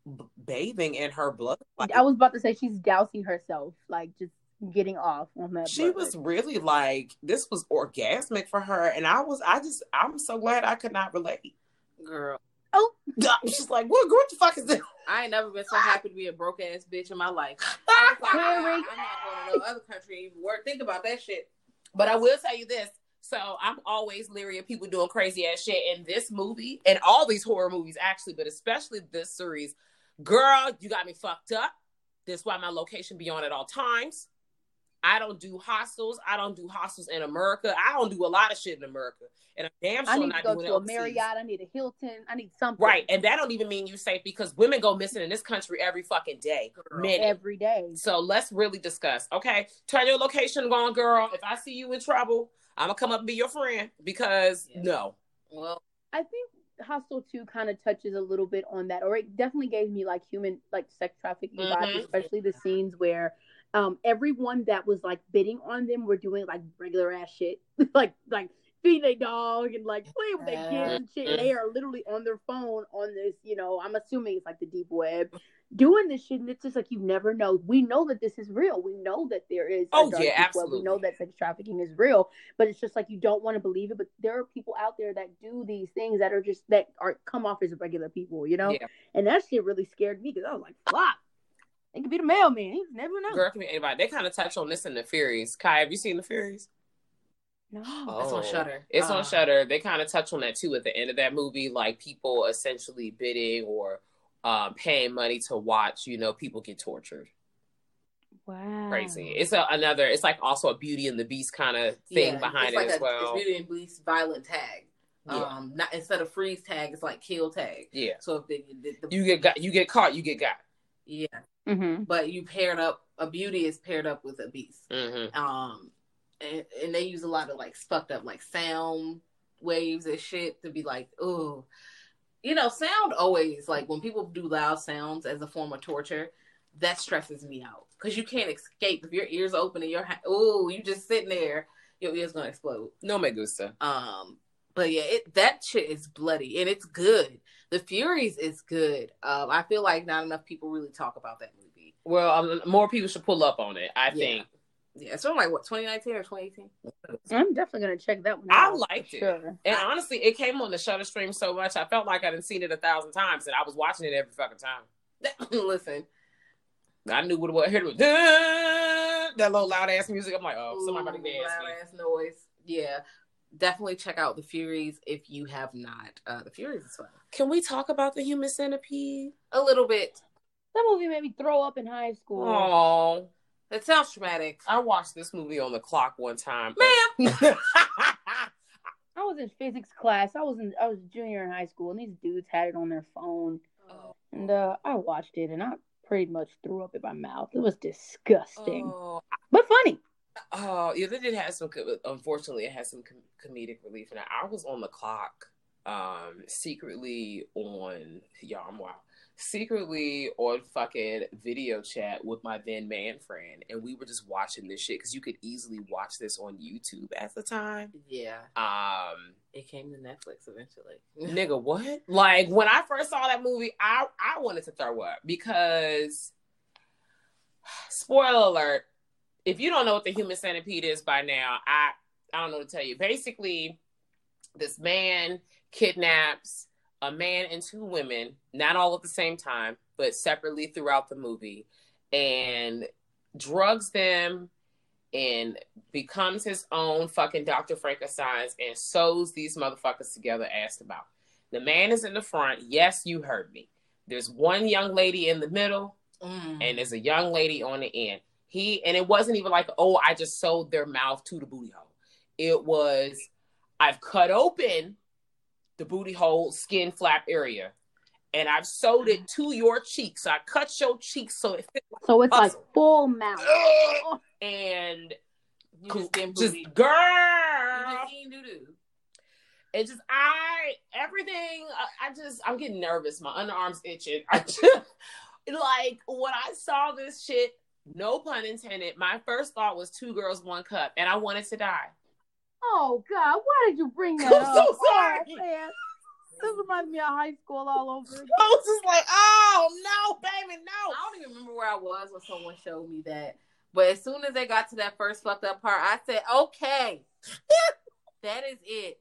Speaker 2: b- bathing in her blood. Like,
Speaker 3: I was about to say she's dousing herself, like just getting off on that.
Speaker 2: she
Speaker 3: brother.
Speaker 2: was really like this was orgasmic for her, and I was I just I'm so glad I could not relate.
Speaker 1: Girl,
Speaker 3: Oh,
Speaker 2: I'm just like what what the fuck is this?
Speaker 1: I ain't never been so happy to be a broke ass bitch in my life. I was like, I'm not going to no other country and even work. Think about that shit.
Speaker 2: But I will tell you this. So I'm always leery of people doing crazy ass shit in this movie and all these horror movies actually, but especially this series. Girl, you got me fucked up. That's why my location be on at all times. I don't do hostels. I don't do hostels in America. I don't do a lot of shit in America. And I'm damn sure
Speaker 3: I need to go
Speaker 2: doing
Speaker 3: to a. Marriott. I need a Hilton. I need something.
Speaker 2: Right. And that don't even mean you're safe because women go missing in this country every fucking day.
Speaker 1: Girl.
Speaker 2: Minute.
Speaker 3: every day.
Speaker 2: So let's really discuss. Okay, turn your location on, girl. If I see you in trouble, I'm gonna come up and be your friend because
Speaker 1: Yeah.
Speaker 2: no.
Speaker 1: Well,
Speaker 3: I think Hostel 2 kind of touches a little bit on that, or it definitely gave me like human, like sex trafficking vibes,
Speaker 2: Mhm.
Speaker 3: especially the scenes where um everyone that was like bidding on them were doing like regular ass shit, like like feeding a dog and like playing with their kids and shit. And they are literally on their phone on this, you know, I'm assuming it's like the deep web. Doing this shit, and it's just like you never know. We know that this is real. We know that there is.
Speaker 2: Oh, yeah,
Speaker 3: deep web. We know that sex trafficking is real, but it's just like you don't want to believe it. But there are people out there that do these things that are just that are come off as regular people, you know.
Speaker 2: Yeah.
Speaker 3: And that shit really scared me because I was like, "Fuck, it could be the mailman. You never know."
Speaker 2: Girl can be anybody. They kind of touch on this in the Furies. Kai, have you seen the Furies?
Speaker 3: No.
Speaker 1: oh, It's on Shutter.
Speaker 2: It's
Speaker 1: Uh,
Speaker 2: on Shutter. They kind of touch on that too at the end of that movie, like people essentially bidding or um, paying money to watch. You know, people get tortured.
Speaker 3: Wow.
Speaker 2: Crazy. It's a, another. It's like also a Beauty and the Beast kind of thing
Speaker 1: yeah,
Speaker 2: behind
Speaker 1: it's
Speaker 2: it
Speaker 1: like
Speaker 2: as
Speaker 1: a,
Speaker 2: well.
Speaker 1: It's Beauty and Beast violent tag.
Speaker 2: Yeah.
Speaker 1: Um, not instead of freeze tag, it's like kill tag.
Speaker 2: yeah.
Speaker 1: So if they, the, the,
Speaker 2: You get got. You get caught. You get got.
Speaker 1: Yeah,
Speaker 3: Mm-hmm.
Speaker 1: but you paired up a beauty is paired up with a beast.
Speaker 2: hmm
Speaker 1: Um, and, and they use a lot of like fucked up like sound waves and shit to be like, oh, you know, sound always like when people do loud sounds as a form of torture, that stresses me out because you can't escape if your ears open and your ha- oh, you just sitting there, your ears gonna explode.
Speaker 2: No me gusta.
Speaker 1: Um, but yeah, it that shit is bloody and it's good. The Furies is good. Um, I feel like not enough people really talk about that movie.
Speaker 2: Well, um, more people should pull up on it. I
Speaker 1: Yeah.
Speaker 2: think.
Speaker 1: Yeah, it's from like what 2019 or 2018.
Speaker 3: I'm definitely gonna check that one.
Speaker 2: I liked it.
Speaker 3: Sure.
Speaker 2: And honestly, it came on the Shutter stream so much, I felt like I didn't seen it a thousand times, and I was watching it every fucking time.
Speaker 1: Listen,
Speaker 2: I knew what it was. I heard it was that little loud ass music. I'm like, oh, somebody about to
Speaker 1: Ooh,
Speaker 2: dance.
Speaker 1: loud ass noise. Yeah, definitely check out the Furies if you have not. Uh, the Furies as well.
Speaker 2: Can we talk about the Human Centipede?
Speaker 1: A little bit.
Speaker 3: That movie made me throw up in high school.
Speaker 2: Oh,
Speaker 1: that sounds traumatic.
Speaker 2: I watched this movie on the clock one time,
Speaker 1: Ma'am.
Speaker 3: I was in physics class. I was in I was junior in high school, and these dudes had it on their phone, and uh, I watched it, and I pretty much threw up in my mouth. It was disgusting,
Speaker 2: oh,
Speaker 3: but funny.
Speaker 2: Oh, yeah, they did have some. Unfortunately, it had some com- comedic relief, and I was on the clock, um, secretly on. Y'all, I'm wild. Secretly on fucking video chat with my then man friend, and we were just watching this shit because you could easily watch this on YouTube at the time.
Speaker 1: Yeah,
Speaker 2: Um,
Speaker 1: it came to Netflix eventually.
Speaker 2: nigga, what? Like when I first saw that movie, I I wanted to throw up because spoiler alert, if you don't know what the human centipede is by now, I I don't know what to tell you. Basically, this man kidnaps a man and two women, not all at the same time, but separately throughout the movie, and drugs them and becomes his own fucking Dr. Frankenstein's and sews these motherfuckers together asked about. The man is in the front. Yes, you heard me. There's one young lady in the middle
Speaker 1: Mm.
Speaker 2: and there's a young lady on the end. He and it wasn't even like, oh, I just sewed their mouth to the booty hole. It was I've cut open the booty hole skin flap area and I've sewed it to your cheeks. I cut your cheeks so it fits
Speaker 3: So it's like full mouth.
Speaker 2: and
Speaker 1: you just getting
Speaker 2: just girl
Speaker 1: You just eating doo-doo.
Speaker 2: it just I everything I, I just I'm getting nervous. My underarms itching. I just like when I saw this shit, no pun intended, my first thought was two girls, one cup, and I wanted to die.
Speaker 3: Oh God, why did you bring that
Speaker 2: I'm
Speaker 3: up?
Speaker 2: so sorry.
Speaker 3: Oh, man. This reminds me of high school all over again.
Speaker 2: I was just like, oh no, baby, no.
Speaker 1: I don't even remember where I was when someone showed me that. But as soon as they got to that first fucked up part, I said, okay, that is it.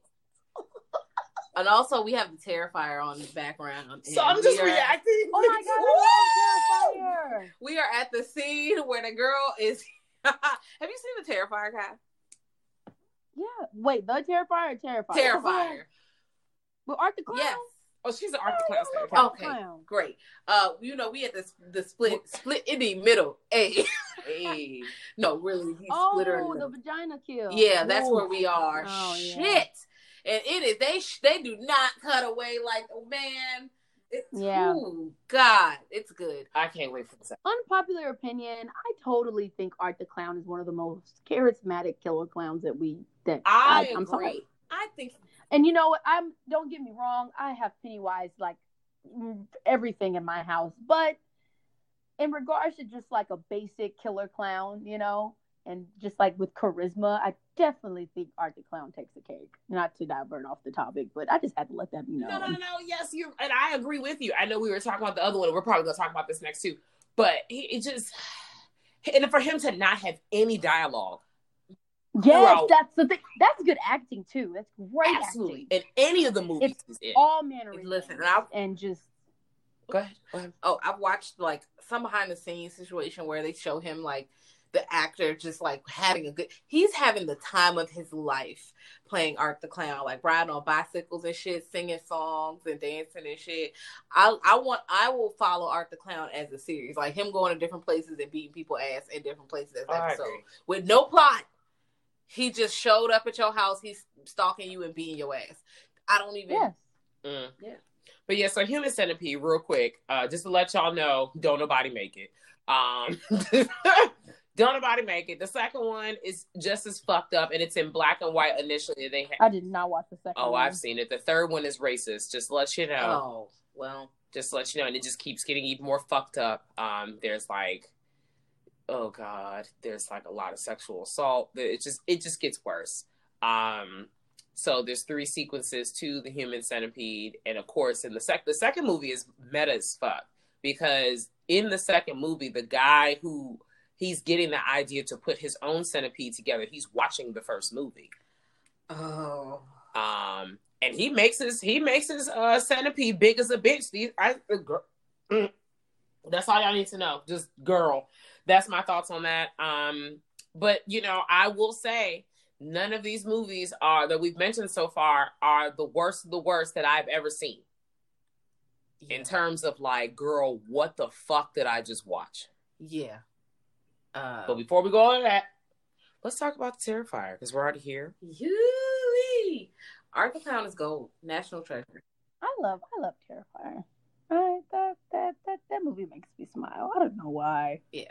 Speaker 1: And also, we have the Terrifier on the background.
Speaker 2: So I'm just
Speaker 1: we are-
Speaker 2: reacting.
Speaker 3: Oh my god, I love Terrifier.
Speaker 1: We are at the scene where the girl is. have you seen the Terrifier guy?
Speaker 3: Yeah. Wait, the Terrifier or Terrifier?
Speaker 1: Terrifier.
Speaker 3: With Art the Clown?
Speaker 1: Yes.
Speaker 2: Oh, she's an art clown.
Speaker 3: Oh,
Speaker 1: Okay.
Speaker 3: Clown.
Speaker 1: Great. Uh, you know, we had the the split split in the middle. Hey,
Speaker 2: Hey.
Speaker 1: no, really, he
Speaker 3: Oh,
Speaker 1: split her in the
Speaker 3: the vagina kill.
Speaker 1: Yeah, that's
Speaker 3: Ooh.
Speaker 1: where we are.
Speaker 3: Oh, yeah.
Speaker 1: Shit. And it is they sh- they do not cut away like oh man. It's,
Speaker 3: Yeah.
Speaker 1: ooh, God, it's good.
Speaker 2: I can't wait for this.
Speaker 3: Unpopular opinion. I totally think Art the Clown is one of the most charismatic killer clowns that we that
Speaker 2: I
Speaker 3: I'm
Speaker 2: agree.
Speaker 3: sorry.
Speaker 1: I think
Speaker 3: And you know what? I'm don't get me wrong. I have Pennywise like everything in my house, but in regards to just like a basic killer clown, you know, and just like with charisma, I definitely think Art the Clown takes the cake. Not to divert off the topic, but I just had to let that be known.
Speaker 2: No, no, no, no. Yes, you and I agree with you. I know we were talking about the other one. We're probably gonna talk about this next too. But he it just and for him to not have any dialogue,
Speaker 3: Yes,
Speaker 2: Throughout.
Speaker 3: that's the thing. That's good acting too. That's great
Speaker 2: absolutely,
Speaker 3: acting.
Speaker 2: in any of the movies he's in.
Speaker 3: All manner.
Speaker 1: listen, and I
Speaker 3: and just
Speaker 2: Go ahead. Go ahead.
Speaker 1: oh, I've watched like some behind the scenes situation where they show him like the actor just like having a good he's having the time of his life playing Art the Clown, like riding on bicycles and shit, singing songs and dancing and shit. I I want I will follow Art the Clown as a series. Like him going to different places and beating people ass in different places as episode.
Speaker 2: agree.
Speaker 1: With no plot. He just showed up at your house, he's stalking you and beating your ass. I don't even
Speaker 3: yes.
Speaker 2: Mm.
Speaker 1: Yeah.
Speaker 2: But yeah, so Human Centipede, real quick, uh, just to let y'all know, don't nobody make it. Um, don't nobody make it. The second one is just as fucked up, and it's in black and white initially. They ha-
Speaker 3: I did not watch the second
Speaker 2: oh,
Speaker 3: one.
Speaker 2: I've seen it. The third one is racist. Just to let you know.
Speaker 1: Oh, well.
Speaker 2: just to let you know, and it just keeps getting even more fucked up. Um, there's like, oh god, there's like a lot of sexual assault. It just it just gets worse. Um, so there's three sequences to the human centipede, and of course, in the sec the second movie is meta as fuck because in the second movie, the guy who he's getting the idea to put his own centipede together, he's watching the first movie.
Speaker 1: Oh.
Speaker 2: Um, and he makes his he makes his uh centipede big as a bitch. These I the gr- mm. that's all y'all need to know. Just girl. That's my thoughts on that. Um, but you know, I will say none of these movies are that we've mentioned so far are the worst of the worst that I've ever seen. In terms of like, girl, what the fuck did I just watch?
Speaker 1: Yeah. Uh,
Speaker 2: But before we go on that, let's talk about the Terrifier because we're already here.
Speaker 1: Yui. Art the Clown is gold. National treasure.
Speaker 3: I love I love Terrifier. I, that that that that movie makes me smile. I don't know why.
Speaker 1: Yeah.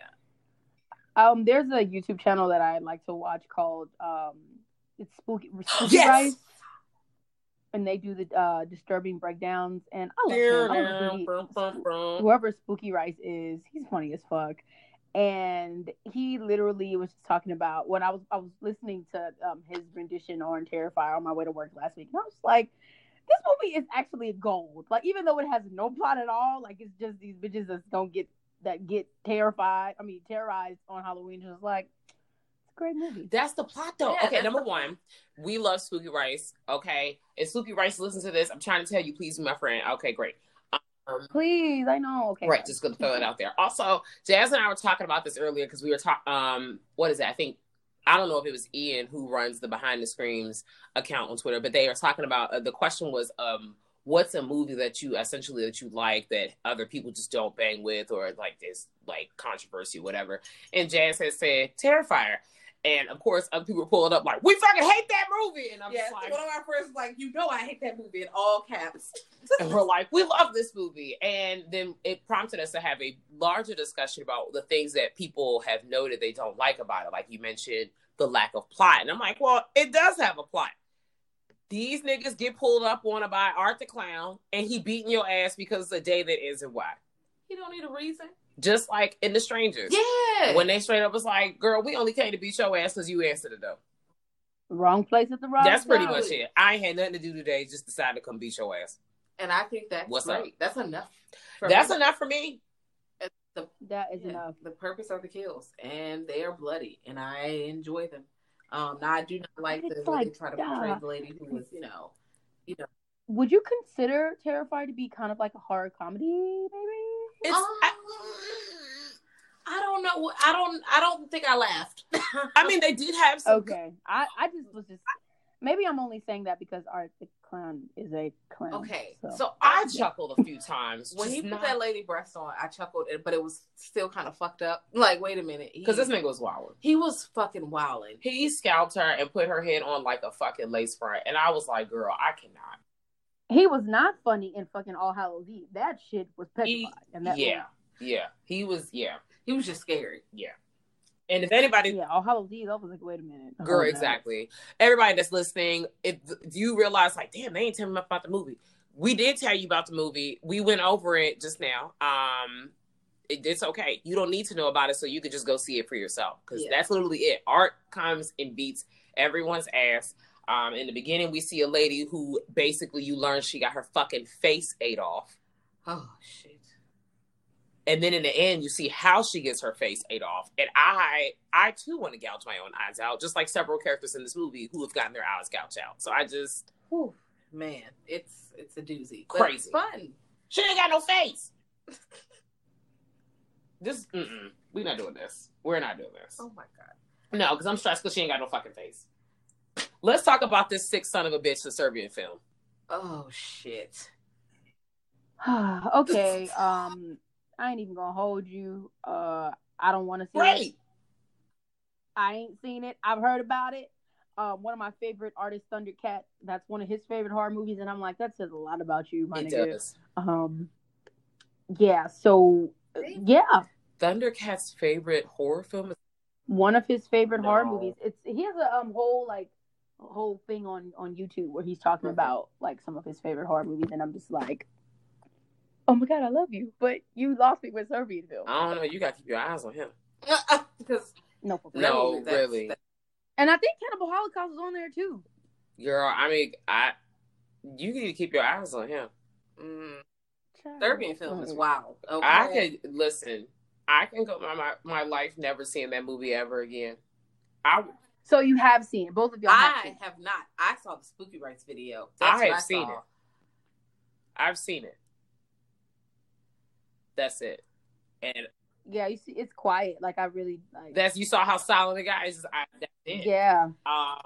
Speaker 3: Um, there's a YouTube channel that I like to watch called um, it's spooky, spooky
Speaker 2: Yes!
Speaker 3: Rice, and they do the uh disturbing breakdowns. And I love him. I love who whoever Spooky Rice is, he's funny as fuck. And he literally was just talking about when I was I was listening to um, his rendition on Terrifier on my way to work last week, and I was like, this movie is actually gold. Like even though it has no plot at all, like it's just these bitches that don't get that get terrified. I mean terrorized on Halloween. Just like it's a great movie.
Speaker 2: That's the plot, though.
Speaker 1: Yeah,
Speaker 2: okay, number one, we love Spooky Rice. Okay, if Spooky Rice listen to this, I'm trying to tell you, please be my friend. Okay, great. Um,
Speaker 3: Please, I know. Okay,
Speaker 2: right, just gonna throw it out there. Also, Jazz and I were talking about this earlier because we were talking. Um, what is that? I think I don't know if it was Ian who runs the Behind the Screams account on Twitter, but they are talking about uh, the question was, um, what's a movie that you essentially that you like that other people just don't bang with or like there's like controversy, whatever. And Jazz has said Terrifier. And of course, other people pull it up like, we fucking hate that movie. And I'm like,
Speaker 1: one of our friends was like, you know, I hate that movie in all caps.
Speaker 2: and we're like, we love this movie. And then it prompted us to have a larger discussion about the things that people have noted they don't like about it. Like you mentioned, the lack of plot. And I'm like, well, it does have a plot. These niggas get pulled up on by Art the Clown, and he beating your ass because it's a day that isn't why.
Speaker 1: You don't need a reason.
Speaker 2: Just like in The Strangers.
Speaker 1: Yeah.
Speaker 2: When they straight up was like, girl, we only came to beat your ass because you answered the door.
Speaker 3: wrong place at the wrong.
Speaker 2: That's pretty
Speaker 3: time.
Speaker 2: much it. I ain't had nothing to do today, just decided to come beat your ass.
Speaker 1: and I think that's
Speaker 2: What's
Speaker 1: great.
Speaker 2: up?
Speaker 1: That's enough.
Speaker 2: That's
Speaker 1: me.
Speaker 2: enough for me.
Speaker 1: The,
Speaker 3: That is
Speaker 1: yeah,
Speaker 3: enough.
Speaker 1: the purpose of the kills, and they are bloody, and I enjoy them. Um, now I do not like
Speaker 3: It's
Speaker 1: the way they try to portray
Speaker 3: uh,
Speaker 1: the lady who was, you know, you know.
Speaker 3: Would you consider Terrifier to be kind of like a horror comedy, maybe?
Speaker 2: It's,
Speaker 1: Um,
Speaker 2: I,
Speaker 1: I don't know. I don't. I don't think I laughed.
Speaker 2: I mean, they did have some.
Speaker 3: Okay. I, I just was just maybe I'm only saying that because Art the Clown is a clown.
Speaker 1: okay.
Speaker 3: So,
Speaker 1: So
Speaker 2: I
Speaker 1: I
Speaker 2: chuckled a few times
Speaker 1: when he
Speaker 2: just
Speaker 1: put that lady breast on, I chuckled, but it was still kind of fucked up. Like, wait a minute,
Speaker 2: because this nigga was wild.
Speaker 1: he was fucking wilding.
Speaker 2: He scalped her and put her head on like a fucking lace front, and I was like, "Girl, I cannot."
Speaker 3: He was not funny in fucking All Hallows Eve. That shit was petrified. and that
Speaker 2: yeah, yeah, he was. Yeah,
Speaker 1: He was just scary.
Speaker 2: yeah. And if anybody,
Speaker 3: yeah, All Hallows Eve, I was like, wait a minute.
Speaker 2: girl, exactly. Everybody that's listening, if do you realize, like, damn, they ain't telling me about the movie. We did tell you about the movie. We went over it just now. Um, it, it's okay. You don't need to know about it, so you can just go see it for yourself because
Speaker 1: Yeah.
Speaker 2: that's literally it. Art comes and beats everyone's ass. Um, in the beginning, we see a lady who basically you learn she got her fucking face ate off.
Speaker 1: Oh shit.
Speaker 2: and then in the end you see how she gets her face ate off and i i too want to gouge my own eyes out just like several characters in this movie who have gotten their eyes gouged out so i just
Speaker 1: Whew, man, it's it's a doozy.
Speaker 2: Crazy.
Speaker 1: it's fun.
Speaker 2: she ain't got no face this mm-mm, we not doing this we're not doing this
Speaker 1: Oh my god.
Speaker 2: no because i'm stressed because she ain't got no fucking face let's talk about this sick son of a bitch the serbian film
Speaker 1: Oh shit.
Speaker 3: okay. Um, I ain't even gonna hold you. Uh, I don't want to see it. I ain't seen it. I've heard about it. Um, one of my favorite artists, Thundercat. That's one of his favorite horror movies, and I'm like, that says a lot about you, my
Speaker 2: it
Speaker 3: nigga.
Speaker 2: does
Speaker 3: Um, yeah. So, uh, yeah,
Speaker 2: thundercat's favorite horror film is
Speaker 3: one of his favorite horror movies. It's he has a um whole like a whole thing on on YouTube where he's talking
Speaker 2: Okay.
Speaker 3: about like some of his favorite horror movies, and I'm just like, oh my god, I love you, but you lost me with Serbian Film.
Speaker 2: i don't know you gotta keep your eyes on him
Speaker 1: Because
Speaker 3: No, for.
Speaker 2: No,
Speaker 1: that's-
Speaker 2: really.
Speaker 1: that-
Speaker 3: And I think Cannibal Holocaust is on there too.
Speaker 2: girl i mean i you need to keep your eyes on him
Speaker 1: mm, Serbian film is wild. Okay.
Speaker 2: I could listen. I can go my, my my life never seeing that movie ever again. I
Speaker 3: So you have seen. Both of y'all have seen
Speaker 1: I
Speaker 3: it.
Speaker 1: have not. I saw the Spooky Rice video.
Speaker 2: I
Speaker 1: what
Speaker 2: have seen
Speaker 1: saw.
Speaker 2: it. I've seen it. That's it. And
Speaker 3: Yeah, you see, it's quiet. Like I really like.
Speaker 2: that's you saw how silent the guy is. I, that's it.
Speaker 3: yeah.
Speaker 2: Um,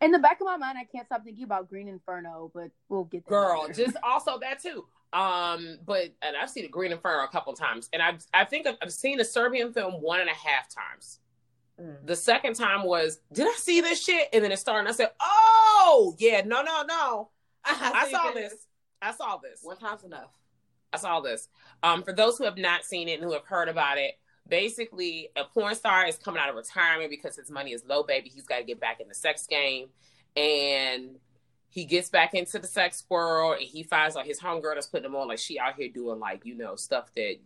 Speaker 3: In the back of my mind, I can't stop thinking about Green Inferno, but we'll get there.
Speaker 2: girl,
Speaker 3: later.
Speaker 2: just also that too. Um, but and I've seen the Green Inferno a couple times, and I've I think I've, I've seen the Serbian film one and a half times.
Speaker 1: Mm.
Speaker 2: The second time was, did I see this shit? And then it started, and I said, oh yeah, no, no, no. I
Speaker 1: see
Speaker 2: saw this. I saw this.
Speaker 1: One time's enough.
Speaker 2: I saw this. Um, for those who have not seen it and who have heard about it, basically a porn star is coming out of retirement because his money is low, baby. He's got to get back in the sex game, and he gets back into the sex world, and he finds out his homegirl that's putting him on. Like she out here doing like you know stuff that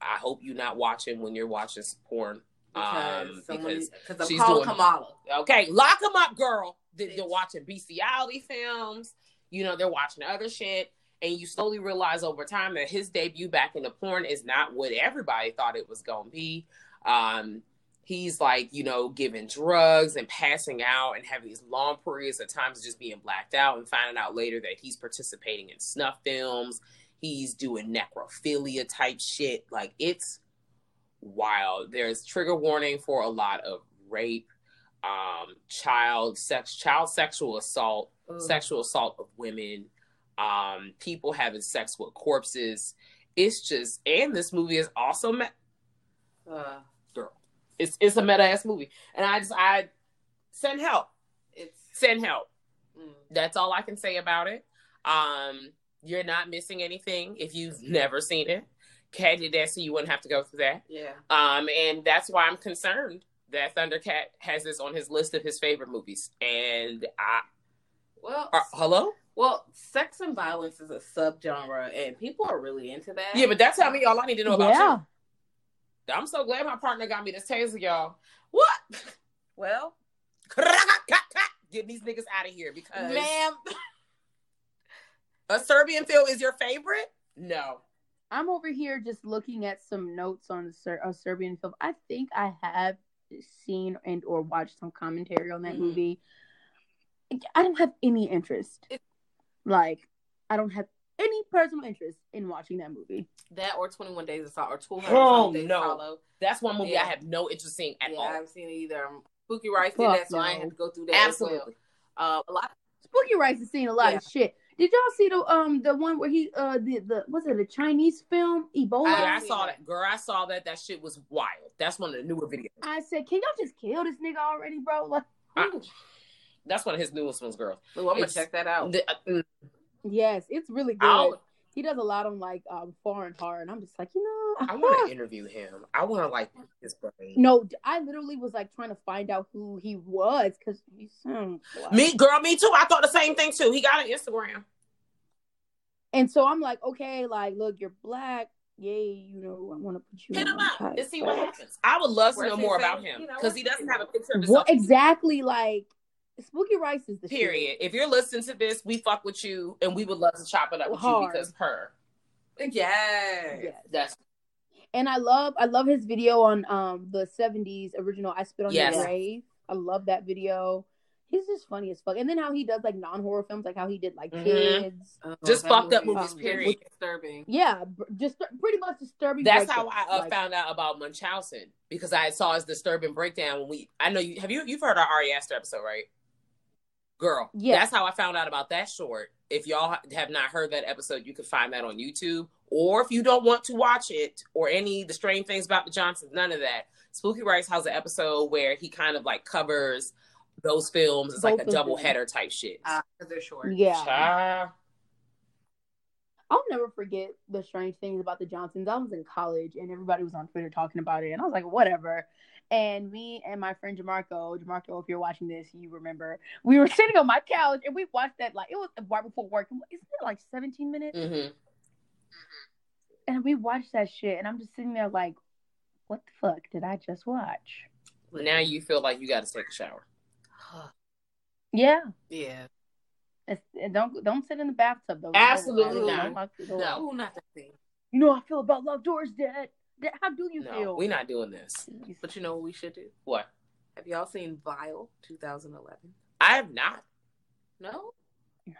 Speaker 2: I hope you're not watching when you're watching porn.
Speaker 1: Because
Speaker 2: Um,
Speaker 1: someone,
Speaker 2: because
Speaker 1: because
Speaker 2: she's doing-
Speaker 1: Kamala.
Speaker 2: Okay, lock them up, girl. They- They're watching bestiality films. You know, they're watching other shit. And you slowly realize over time that his debut back into porn is not what everybody thought it was going to be. Um, he's like, you know, giving drugs and passing out and having these long periods of times of just being blacked out and finding out later that he's participating in snuff films. He's doing necrophilia type shit. Like, it's wild. There's trigger warning for a lot of rape, um, child sex, child sexual assault, sexual assault of women, um, people having sex with corpses. It's just, and this movie is also me-
Speaker 1: Uh,
Speaker 2: it's it's a meta ass movie, and I just I send help,
Speaker 1: it's
Speaker 2: send help.
Speaker 1: mm,
Speaker 2: That's all I can say about it. Um, you're not missing anything if you've never seen it. Cat did that, so you wouldn't have to go through that.
Speaker 1: yeah.
Speaker 2: Um, and that's why I'm concerned that Thundercat has this on his list of his favorite movies. And I,
Speaker 1: Well,
Speaker 2: uh, hello,
Speaker 1: well, sex and violence is a subgenre, and people are really into that.
Speaker 2: yeah, but that's how me all I need to know about
Speaker 3: yeah.
Speaker 2: you. I'm so glad my partner got me this taser, y'all.
Speaker 1: what? Well,
Speaker 2: Get these niggas out of here because
Speaker 1: ma'am,
Speaker 2: a Serbian film is your favorite? No.
Speaker 3: I'm over here just looking at some notes on the Ser- a Serbian film. I think I have seen and or watched some commentary on that
Speaker 1: Mhm.
Speaker 3: movie. I don't have any interest.
Speaker 1: It-
Speaker 3: like, I don't have any personal interest in watching that movie.
Speaker 1: That or Twenty One Days of Salt or Two
Speaker 2: Oh,
Speaker 1: Hundred Days
Speaker 2: no.
Speaker 1: of Hollow.
Speaker 2: That's one movie
Speaker 1: Yeah.
Speaker 2: I have no interest in at
Speaker 1: yeah,
Speaker 2: all.
Speaker 1: I haven't seen it either. Um, Spooky Rice did
Speaker 3: Fuck
Speaker 1: that, so I ain't have to go through that.
Speaker 2: Absolutely.
Speaker 1: As well. Uh, a lot.
Speaker 3: Spooky Rice has seen a lot of shit. Did y'all see the um the one where he uh the the was it a Chinese film Ebola?
Speaker 2: Girl,
Speaker 1: I-
Speaker 2: I saw that. Girl, I saw that. That shit was wild. That's one of the newer videos.
Speaker 3: I said, can y'all just kill this nigga already, bro? Like,
Speaker 2: I- that's one of his newest ones, girl.
Speaker 1: Ooh, I'm gonna
Speaker 2: It's-
Speaker 1: check that out.
Speaker 2: The- uh, mm,
Speaker 3: yes, it's really good.
Speaker 2: I'll-
Speaker 3: He does a lot on like um foreign horror, and I'm just like, you know,
Speaker 2: I want to interview him. I want to like his brain.
Speaker 3: No, I literally was like trying to find out who he was because he sounds black.
Speaker 2: Me, girl, me too. I thought the same thing too. He got an Instagram.
Speaker 3: And so I'm like, okay, like, look, you're black. Yay, you know, I want to put you
Speaker 2: Hit him
Speaker 3: on
Speaker 2: up and see what happens. I would love to know more about him
Speaker 1: you know,
Speaker 2: because he doesn't have a picture of
Speaker 3: What
Speaker 2: himself.
Speaker 3: exactly? Like, Spooky Rice is the shit.
Speaker 2: Period. If you're listening to this, we fuck with you and we would love to chop it up with
Speaker 3: Hard.
Speaker 2: you because her.
Speaker 1: Yes.
Speaker 3: Yes.
Speaker 2: That's
Speaker 3: And I love, I love his video on um the '70s original "I Spit on
Speaker 2: Yes.
Speaker 3: Your Grave." I love that video. He's just funny as fuck. And then how he does like non-horror films, like how he did like
Speaker 2: Mhm.
Speaker 3: Kids.
Speaker 1: Oh,
Speaker 2: Just fucked up movies,
Speaker 1: is
Speaker 2: period.
Speaker 1: Disturbing.
Speaker 3: Yeah, just pretty much disturbing.
Speaker 2: that's how I uh,
Speaker 3: Like,
Speaker 2: found out about Munchausen because I saw his disturbing breakdown when we. I know you have you you've heard our Ari Aster episode, right? Girl,
Speaker 3: Yeah.
Speaker 2: that's how I found out about that short. If y'all have not heard that episode, you can find that on YouTube. Or if you don't want to watch it or any the strange things about the Johnsons, none of that. Spooky Rice has an episode where he kind of like covers those films. It's like a double
Speaker 3: them.
Speaker 2: header type shit.
Speaker 1: Uh, 'cause they're short.
Speaker 3: Yeah.
Speaker 2: Child.
Speaker 3: I'll never forget the strange things about the Johnsons. I was in college and everybody was on Twitter talking about it, and I was like, whatever. And me and my friend Jamarco, Jamarco, if you're watching this, you remember we were sitting on my couch and we watched that like it was right before work. Isn't it like 17 minutes?
Speaker 2: hmm
Speaker 3: And we watched that shit, and I'm just sitting there like, what the fuck did I just watch?
Speaker 2: Well, Now you feel like you got to take a shower.
Speaker 3: Yeah,
Speaker 1: yeah.
Speaker 3: don't don't sit in the bathtub though.
Speaker 2: Absolutely
Speaker 3: Don't
Speaker 2: not.
Speaker 3: lock the door.
Speaker 2: No.
Speaker 1: Not that thing.
Speaker 3: You know how I feel about locked doors, Dad. Dad, How do you
Speaker 2: No,
Speaker 3: feel?
Speaker 2: we're not doing this.
Speaker 1: But you know what we should do?
Speaker 2: What?
Speaker 1: Have y'all seen Vile 2011?
Speaker 2: I have not.
Speaker 1: No.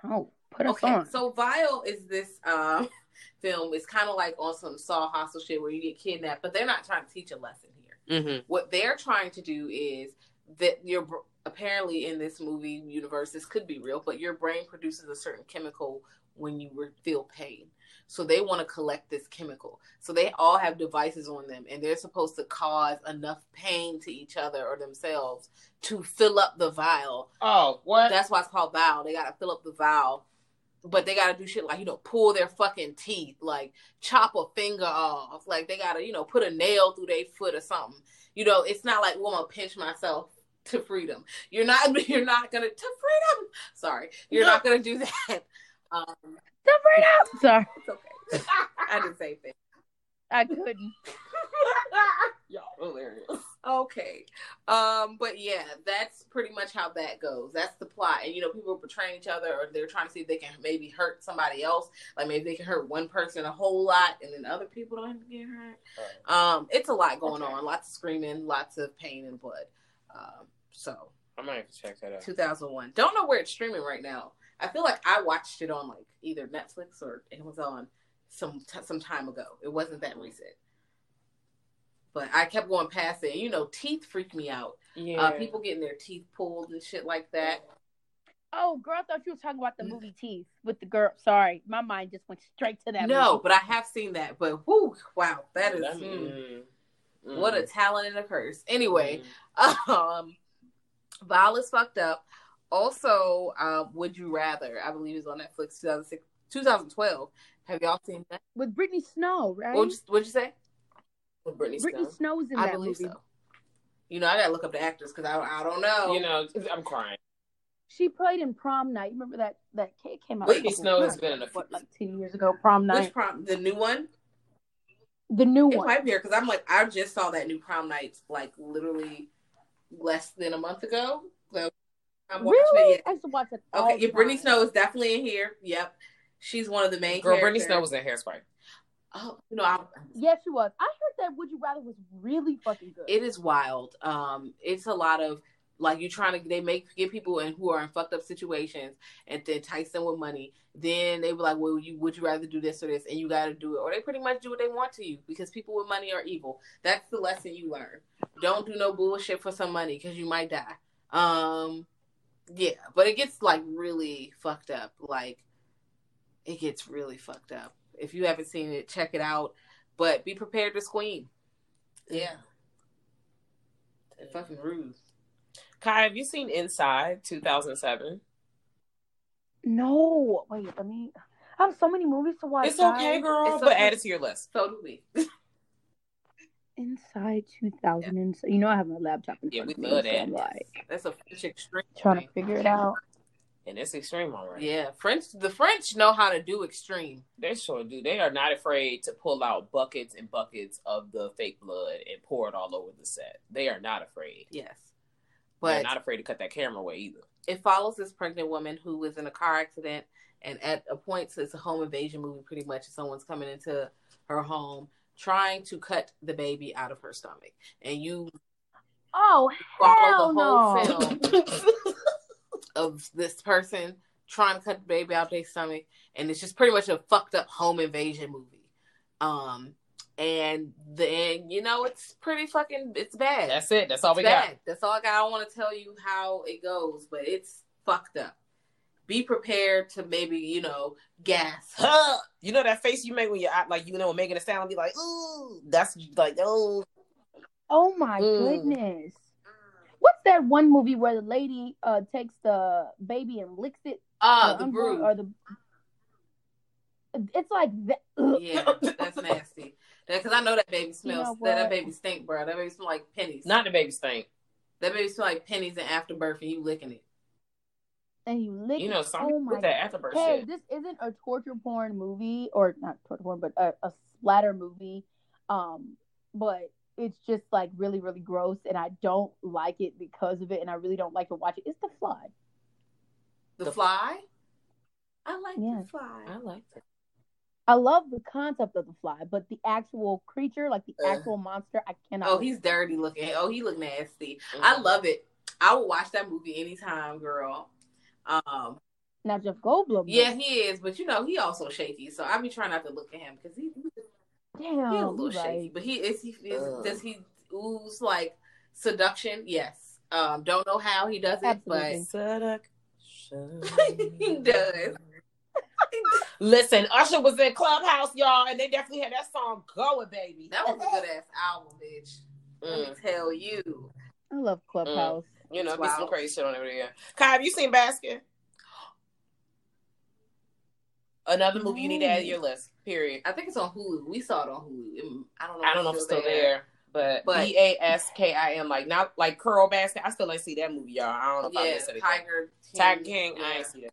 Speaker 3: No, put us
Speaker 1: Okay,
Speaker 3: on.
Speaker 1: so Vile is this um film. It's kind of like on some Saw Hostel shit where you get kidnapped, but they're not trying to teach a lesson here.
Speaker 2: Mm-hmm.
Speaker 1: What they're trying to do is that you're apparently in this movie universe, this could be real, but your brain produces a certain chemical when you re- feel pain. So they want to collect this chemical. So they all have devices on them, and they're supposed to cause enough pain to each other or themselves to fill up the vial
Speaker 2: Oh, what?
Speaker 1: that's why it's called vial. They gotta fill up the vial. But they gotta do shit like, you know, pull their fucking teeth, like chop a finger off. Like they gotta, you know, put a nail through their foot or something. You know, it's not like, well, I'm gonna pinch myself to freedom. You're not you're not gonna to freedom. Sorry. You're not gonna do that. Um
Speaker 3: Separate up. Sorry,
Speaker 1: it's okay. I didn't say things.
Speaker 3: I couldn't.
Speaker 2: Y'all hilarious.
Speaker 1: Okay. Um, but yeah, that's pretty much how that goes. That's the plot. And you know, people are betraying each other or they're trying to see if they can maybe hurt somebody else. Like maybe they can hurt one person a whole lot and then other people don't have to get hurt. Um, it's a lot going
Speaker 2: Okay.
Speaker 1: on. Lots of screaming, lots of pain and blood. Um, so
Speaker 2: I might have to check that out.
Speaker 1: 2001. Don't know where it's streaming right now. I feel like I watched it on like either Netflix or Amazon some t- some time ago. It wasn't that recent. But I kept going past it. You know, teeth freak me out.
Speaker 2: Yeah.
Speaker 1: Uh, people getting their teeth pulled and shit like that.
Speaker 3: Oh, girl, I thought you were talking about the movie Teeth with the girl. Sorry, my mind just went straight to that.
Speaker 1: No,
Speaker 3: movie.
Speaker 1: but I have seen that. But whoo, wow, that is mm,
Speaker 2: mm, mm.
Speaker 1: what a talent and a curse. Anyway,
Speaker 2: Mm.
Speaker 1: um, Vile is fucked up. Also, um, Would You Rather? I believe is on Netflix 2006, 2012. Have y'all seen that?
Speaker 3: with Brittany Snow, right?
Speaker 1: What'd you, what'd you say?
Speaker 2: With Brittany
Speaker 3: Brittany
Speaker 2: Snow.
Speaker 3: Snow's in
Speaker 1: I
Speaker 3: that
Speaker 1: believe
Speaker 3: movie.
Speaker 1: so. You know, I gotta look up the actors because I, I don't know.
Speaker 2: You know, I'm crying.
Speaker 3: She played in Prom Night. You remember that that kid came out?
Speaker 2: Whitney
Speaker 3: a couple-
Speaker 2: Snow has been in a
Speaker 3: what, like ten years ago. Prom Night,
Speaker 1: which prom? The new one?
Speaker 3: the new
Speaker 1: It
Speaker 3: one.
Speaker 1: might be here because I'm like I just saw that new prom night like literally less than a month ago. So I'm watching
Speaker 3: Really?
Speaker 1: it.
Speaker 3: I used to watch it. All
Speaker 1: Okay,
Speaker 3: the
Speaker 1: yeah, Brittany. Snow is definitely in here. Yep, she's one of the main.
Speaker 2: Girl, Brittany. Snow was in Hairspray.
Speaker 1: Oh, you know, I,
Speaker 3: Yes, she was. I heard that Would You Rather was really fucking good.
Speaker 1: it is wild. Um, it's a lot of like you're trying to they make get people in who are in fucked up situations and then entice them with money. Then they were like, "Well, you would you rather do this or this?" And you got to do it, or they pretty much do what they want to you because people with money are evil. That's the lesson you learn. Don't do no bullshit for some money because you might die. Um, yeah, but it gets like really fucked up. Like it gets really fucked up. If you haven't seen it, check it out. But be prepared to scream. Yeah. Fucking rude.
Speaker 2: Kai, have you seen Inside 2007?
Speaker 3: no, wait, let me. I have so many movies to watch.
Speaker 2: It's okay,
Speaker 3: guys.
Speaker 2: girl,
Speaker 1: It's
Speaker 2: but
Speaker 1: okay.
Speaker 2: add it to your list.
Speaker 1: So do we.
Speaker 3: Inside 2000. and so- You know, I have my laptop in
Speaker 2: Yeah,
Speaker 3: front
Speaker 2: we
Speaker 3: of me,
Speaker 2: love
Speaker 3: so
Speaker 2: that.
Speaker 3: I'm like
Speaker 1: That's a French extreme.
Speaker 3: trying to figure it out.
Speaker 2: And it's extreme, all right.
Speaker 1: Yeah, French. The French know how to do extreme.
Speaker 2: They sure do. They are not afraid to pull out buckets and buckets of the fake blood and pour it all over the set. They are not afraid.
Speaker 1: Yes,
Speaker 2: They're
Speaker 1: but
Speaker 2: not afraid to cut that camera away either.
Speaker 1: it follows this pregnant woman who was in a car accident, and at a point, so it's a home invasion movie. Pretty much, someone's coming into her home trying to cut the baby out of her stomach, and you
Speaker 3: Oh,
Speaker 1: follow
Speaker 3: hell
Speaker 1: the whole
Speaker 3: no.
Speaker 1: film of this person trying to cut the baby out of their stomach, and it's just pretty much a fucked up home invasion movie. Um, and then you know it's pretty fucking it's bad.
Speaker 2: That's it. That's all
Speaker 1: it's
Speaker 2: we
Speaker 1: bad. That's all I got. I don't want to tell you how it goes, but it's fucked up. Be prepared to maybe you know gas.
Speaker 2: got. you know that face you make when you're like you know making a sound, be like, ooh. That's like, oh,
Speaker 3: Oh my
Speaker 2: Mm.
Speaker 3: goodness. What's that one movie where the lady uh takes the baby and licks it?
Speaker 1: Ah,
Speaker 3: Or
Speaker 1: the
Speaker 3: unborn-
Speaker 1: brood.
Speaker 3: Or the it's like that.
Speaker 1: Yeah, that's nasty. Because I know that baby smells.
Speaker 3: know
Speaker 1: that, that baby stink, bro. That baby smell like pennies.
Speaker 2: not the baby stink.
Speaker 1: That baby smell like pennies and afterbirth, and you licking it.
Speaker 3: And you lick
Speaker 2: You know,
Speaker 3: it.
Speaker 2: some
Speaker 3: oh
Speaker 2: people
Speaker 3: my
Speaker 2: that afterbirth
Speaker 3: Hey,
Speaker 2: shit.
Speaker 3: this isn't a torture porn movie, or not torture porn, but a, a splatter movie. Um, but it's just like really, really gross, and I don't like it because of it, and I really don't like to watch it. It's The Fly.
Speaker 1: The,
Speaker 2: The-
Speaker 1: fly. I like
Speaker 3: Yeah.
Speaker 1: the fly.
Speaker 2: I like it.
Speaker 3: I love the concept of the fly, but the actual creature, like the
Speaker 1: Uh.
Speaker 3: actual monster, I cannot.
Speaker 1: Oh, he's dirty looking. Oh, he look nasty. I
Speaker 2: Mm-hmm.
Speaker 1: love it. I will watch that movie anytime, girl. Um,
Speaker 3: now Jeff Goldblum.
Speaker 1: yeah, he is, but you know he also shaky. So I be trying not to look at him because he, he
Speaker 3: damn,
Speaker 1: a little
Speaker 3: you
Speaker 1: shaky. But he is he is,
Speaker 2: Ugh.
Speaker 1: does he ooze like seduction? Yes. Um, don't know how he does it,
Speaker 3: Absolutely.
Speaker 2: Seduction.
Speaker 1: but he does.
Speaker 2: Listen, Usher was in Clubhouse, y'all, and they definitely had that song going, baby.
Speaker 1: That was a good ass album, bitch. Let
Speaker 2: Mm.
Speaker 1: me tell you.
Speaker 3: I love Clubhouse.
Speaker 2: You know,
Speaker 1: It's
Speaker 2: be some crazy shit on over there. Kai, have you seen Baskin? Another movie you need to add to your list. Period.
Speaker 1: I think it's on Hulu. We saw it on Hulu. I don't know.
Speaker 2: I don't know if it's still there, but
Speaker 1: But-
Speaker 2: B A S K I M, like not like Curl Basket. I still ain't see that movie, y'all. I don't know if I
Speaker 1: Yeah,
Speaker 2: missed anything.
Speaker 1: Tiger King.
Speaker 2: Tiger King, I ain't see that.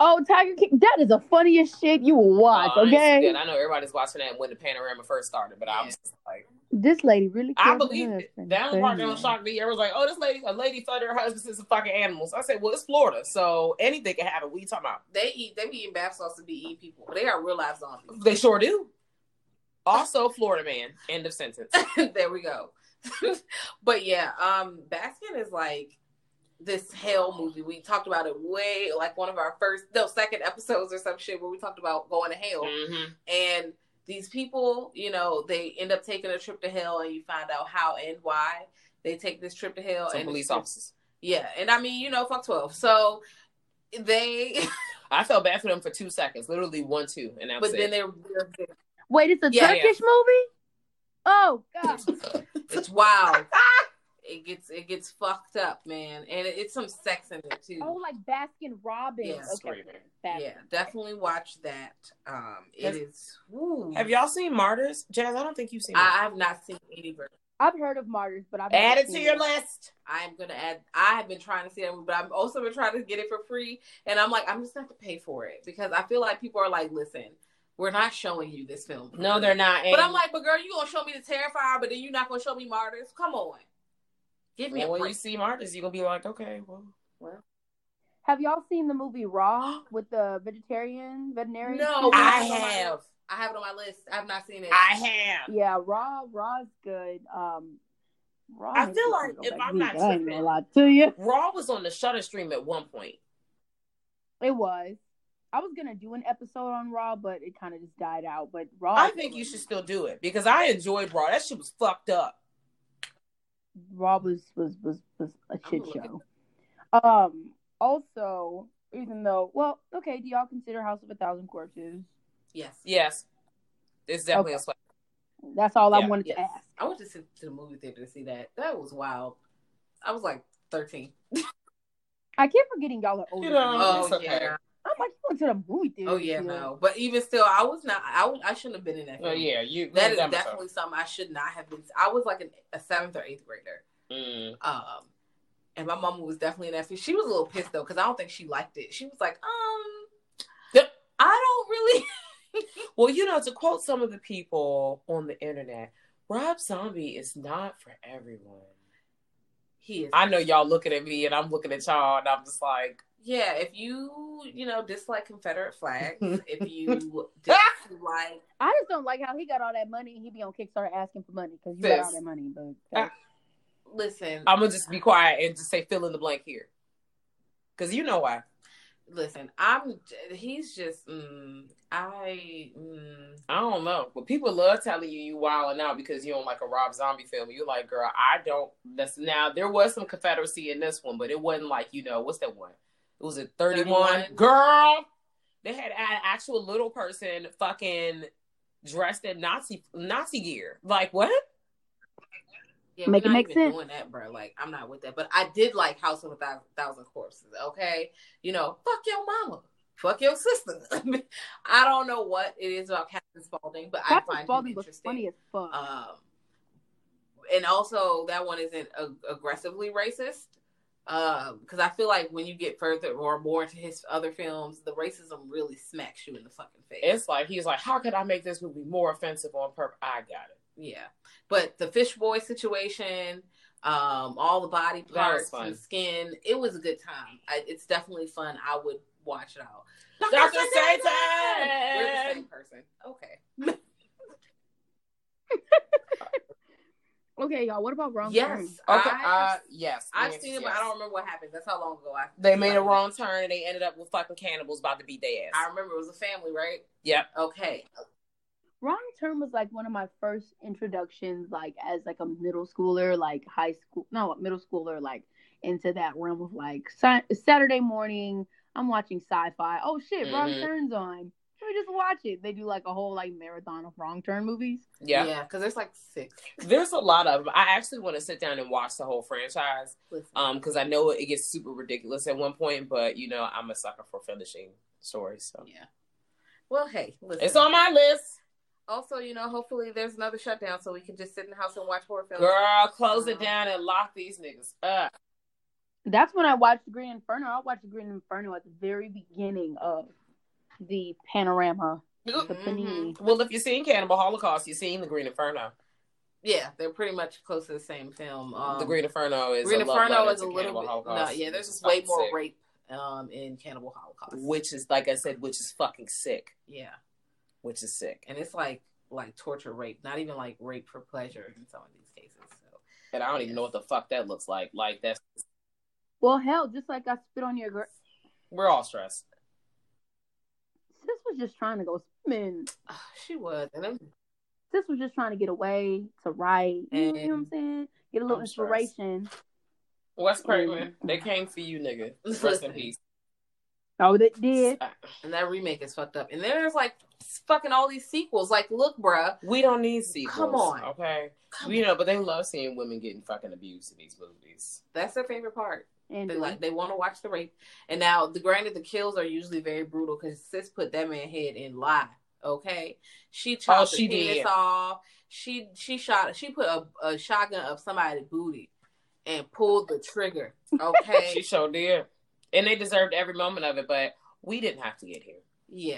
Speaker 3: Oh, Tiger King, that is the funniest shit you will watch.
Speaker 2: Oh, I ain't see
Speaker 3: okay,
Speaker 2: that. I know everybody's watching that when the panorama first started, but I
Speaker 1: Yeah.
Speaker 2: was just like,
Speaker 3: this lady really.
Speaker 2: I
Speaker 3: cares
Speaker 2: believe
Speaker 3: her
Speaker 2: it.
Speaker 3: husband.
Speaker 2: That was part that
Speaker 3: Crazy.
Speaker 2: was shocked me. Everyone's like, "Oh, this lady, a lady thought her husband since some fucking animals." I said, "Well, it's Florida, so anything can happen." We you talking about?
Speaker 1: They eat. They be eating bath sauce to be eating people. They are real life zombies.
Speaker 2: They sure do. Also, Florida man. End of sentence.
Speaker 1: there we go. but yeah, um, Baskin is like this hell movie. We talked about it way like one of our first, no, second episodes or some shit where we talked about going to hell.
Speaker 2: hmm
Speaker 1: And these people, you know, they end up taking a trip to hell, and you find out how and why they take this trip to hell.
Speaker 2: Some
Speaker 1: and
Speaker 2: police officers.
Speaker 1: Yeah, and I mean, you know, fuck twelve. So they,
Speaker 2: I felt bad for them for two seconds, literally one, two, and that was
Speaker 1: but then
Speaker 2: it.
Speaker 1: they're, they're
Speaker 3: Wait, it's a
Speaker 1: Yeah,
Speaker 3: Turkish movie. Oh God,
Speaker 1: it's wild. it gets it gets fucked up, man, and it, it's some sex in it too.
Speaker 3: oh like Baskin Robbins.
Speaker 1: Yeah,
Speaker 3: okay. Baskin.
Speaker 1: yeah, definitely watch that. Um, it
Speaker 2: Have-
Speaker 1: is. woo.
Speaker 2: Have y'all seen Martyrs? Jazz, I don't think you've seen it.
Speaker 1: I have not seen any version.
Speaker 3: I've heard of Martyrs, but I've
Speaker 2: Add
Speaker 3: never
Speaker 2: it to
Speaker 3: seen
Speaker 2: your list.
Speaker 1: I'm gonna add. I have been trying to see that, movie, but I've also been trying to get it for free, and I'm like, I'm just gonna have to pay for it because I feel like people are like, listen, we're not showing you this film.
Speaker 2: No, they're not.
Speaker 1: But I'm like, but girl, you gonna show me the Terrifier, but then you're not gonna show me Martyrs? Come on, give me
Speaker 2: well,
Speaker 1: a
Speaker 2: when
Speaker 1: break.
Speaker 2: you see Martyrs, you're gonna be like, okay, well, well.
Speaker 3: Have y'all seen the movie Raw with the vegetarian veterinarian?
Speaker 1: No,
Speaker 2: I
Speaker 1: have it on my
Speaker 2: have.
Speaker 1: list. I have it on my list. I have not seen it.
Speaker 2: I have.
Speaker 3: Yeah, Raw. Raw's good. Um, Raw.
Speaker 2: I feel like if I'm not
Speaker 3: eat. I ain't
Speaker 2: tripping-
Speaker 3: gonna to you,
Speaker 2: Raw was on the Shudder Stream at one point.
Speaker 3: it was. I was gonna do an episode on Raw, but it kind of just died out. But Raw.
Speaker 2: I think you should still do it because I enjoyed Raw. That shit was fucked up.
Speaker 3: Raw was was was was a shit show. Um. Also, even though, well, okay, do y'all consider House of a Thousand Corpses?
Speaker 1: yes.
Speaker 2: Yes, it's definitely
Speaker 3: Okay.
Speaker 2: a sweat.
Speaker 3: That's all I wanted
Speaker 1: Yes.
Speaker 3: to ask.
Speaker 1: I went to, sit to the movie theater to see that. That was wild. I was like 13.
Speaker 3: I keep forgetting y'all are older.
Speaker 2: You know,
Speaker 3: me.
Speaker 1: Oh,
Speaker 2: it's okay.
Speaker 1: yeah.
Speaker 3: I'm like, you went to the movie theater.
Speaker 1: Oh, yeah,
Speaker 3: to see
Speaker 1: no. But even still, I was not, I, would- I shouldn't have been in that.
Speaker 2: Oh yeah, you.
Speaker 1: That is
Speaker 2: you
Speaker 1: is
Speaker 2: done with
Speaker 1: definitely something I should not have been. I was like an, a seventh or eighth grader.
Speaker 2: Mm.
Speaker 1: Um, and my mama was definitely in that. film. She was a little pissed though because I don't think she liked it. She was like, um,
Speaker 2: Yep.
Speaker 1: I don't really.
Speaker 2: Well, you know, to quote some of the people on the internet, Rob Zombie is not for everyone.
Speaker 1: he is.
Speaker 2: I know y'all looking at me and I'm looking at y'all and I'm just like,
Speaker 1: yeah, if you you know dislike Confederate flags, if you dislike,
Speaker 3: I just don't like how he got all that money. He be on Kickstarter asking for money because you got all that money. But
Speaker 1: listen,
Speaker 2: I'm gonna just be quiet and just say fill in the blank here, because you know why.
Speaker 1: listen. I'm. He's just. Mm, I. Mm,
Speaker 2: I don't know, but people love telling you you wilding out because you don't like a Rob Zombie film. You're like, girl, I don't. That's now there was some Confederacy in this one, but it wasn't like you know what's that one? It was a 31.
Speaker 1: 31.
Speaker 2: Girl, they had an actual little person fucking dressed in Nazi Nazi gear. Like what?
Speaker 1: Yeah,
Speaker 3: Make it make
Speaker 1: even
Speaker 3: sense.
Speaker 1: doing that, bro. Like, I'm not with that. But I did like House of a Thousand, Thousand Corpses. Okay, you know, fuck your mama, fuck your sister. I don't know what it is about Captain Spaulding, but I find
Speaker 3: Spaulding
Speaker 1: him
Speaker 3: was
Speaker 1: interesting.
Speaker 3: funny as fuck.
Speaker 1: Um, and also that one isn't ag- aggressively racist. Because I feel like when you get further or more into his other films, the racism really smacks you in the fucking face.
Speaker 2: It's like he's like, how could I make this movie more offensive on purpose? I got it.
Speaker 1: Yeah, but the fish boy situation, um, all the body parts and skin, it was a good time. I, it's definitely fun. I would watch it out.
Speaker 2: Dr.
Speaker 1: We're the
Speaker 2: Satan.
Speaker 1: same person. Okay.
Speaker 3: okay, y'all. What about Wrong
Speaker 1: Yes.
Speaker 3: Turn?
Speaker 2: Okay.
Speaker 1: I-
Speaker 2: uh, yes.
Speaker 1: I've
Speaker 2: yes,
Speaker 1: seen it,
Speaker 2: yes.
Speaker 1: but I don't remember what happened. That's how long ago I.
Speaker 2: They made a wrong turn and they ended up with fucking cannibals about to beat their ass.
Speaker 1: I remember it was a family, right?
Speaker 2: Yep.
Speaker 1: Okay.
Speaker 3: Wrong Turn was like one of my first introductions, like as like a middle schooler, like high school, no, middle schooler, like into that realm of like sa- Saturday morning. I'm watching sci-fi. Oh shit, Wrong
Speaker 2: Mhm.
Speaker 3: Turn's on. Let just watch it. They do like a whole like marathon of Wrong Turn movies.
Speaker 2: Yeah.
Speaker 1: Yeah, because there's like six.
Speaker 2: There's a lot of them. I actually want to sit down and watch the whole franchise.
Speaker 1: Listen.
Speaker 2: Um, because I know it gets super ridiculous at one point, but you know, I'm a sucker for finishing stories. So
Speaker 1: yeah. Well, hey, listen.
Speaker 2: it's on my list.
Speaker 1: Also, you know, hopefully there's another shutdown so we can just sit in the house and watch horror films.
Speaker 2: Girl, close it
Speaker 1: Uh-huh.
Speaker 2: down and lock these niggas up.
Speaker 3: That's when I watched Green Inferno. I watched Green Inferno at the very beginning of the panorama, the
Speaker 1: Mhm.
Speaker 2: Well, if you've seen Cannibal Holocaust, you've seen The Green Inferno.
Speaker 1: Yeah, they're pretty much close to the same film. Um,
Speaker 2: the Green Inferno is
Speaker 1: Green
Speaker 2: a
Speaker 1: Inferno
Speaker 2: letter
Speaker 1: is a little bit.
Speaker 2: Holocaust,
Speaker 1: No, yeah, there's just way more
Speaker 2: sick.
Speaker 1: rape um, in Cannibal Holocaust.
Speaker 2: which is like I said, which is fucking sick.
Speaker 1: yeah,
Speaker 2: Which is sick.
Speaker 1: and it's like like torture rape, not even like rape for pleasure in some of these cases. So
Speaker 2: And I don't even know what the fuck that looks like. Like that's
Speaker 3: Well, hell, just like I spit on your girl.
Speaker 2: we're all stressed.
Speaker 3: Sis was just trying to go swimming.
Speaker 1: uh, she was, and
Speaker 3: Sis was just trying to get away to write. You, know, you know what I'm saying? Get a little
Speaker 2: I'm stressed.
Speaker 3: inspiration.
Speaker 2: Wes Craven, they came for you, nigga. Rest in peace.
Speaker 3: Oh, that did.
Speaker 1: and that remake is fucked up. And there's like fucking all these sequels. Like, look, bruh,
Speaker 2: We don't need sequels.
Speaker 1: Come on.
Speaker 2: okay.
Speaker 1: come
Speaker 2: You
Speaker 1: on.
Speaker 2: know, but they love seeing women getting fucking abused in these movies.
Speaker 1: that's their favorite part.
Speaker 3: And
Speaker 1: They like they want to watch the rape. And now, the granted, the kills are usually very brutal because sis put that man head in lie. Okay, she oh, chopped
Speaker 2: Oh, she
Speaker 1: the penis
Speaker 2: did.
Speaker 1: off. She she shot. She put a, a shotgun up somebody's booty and pulled the trigger. Okay,
Speaker 2: She sure did. And they deserved every moment of it, but we didn't have to get here.
Speaker 1: yeah,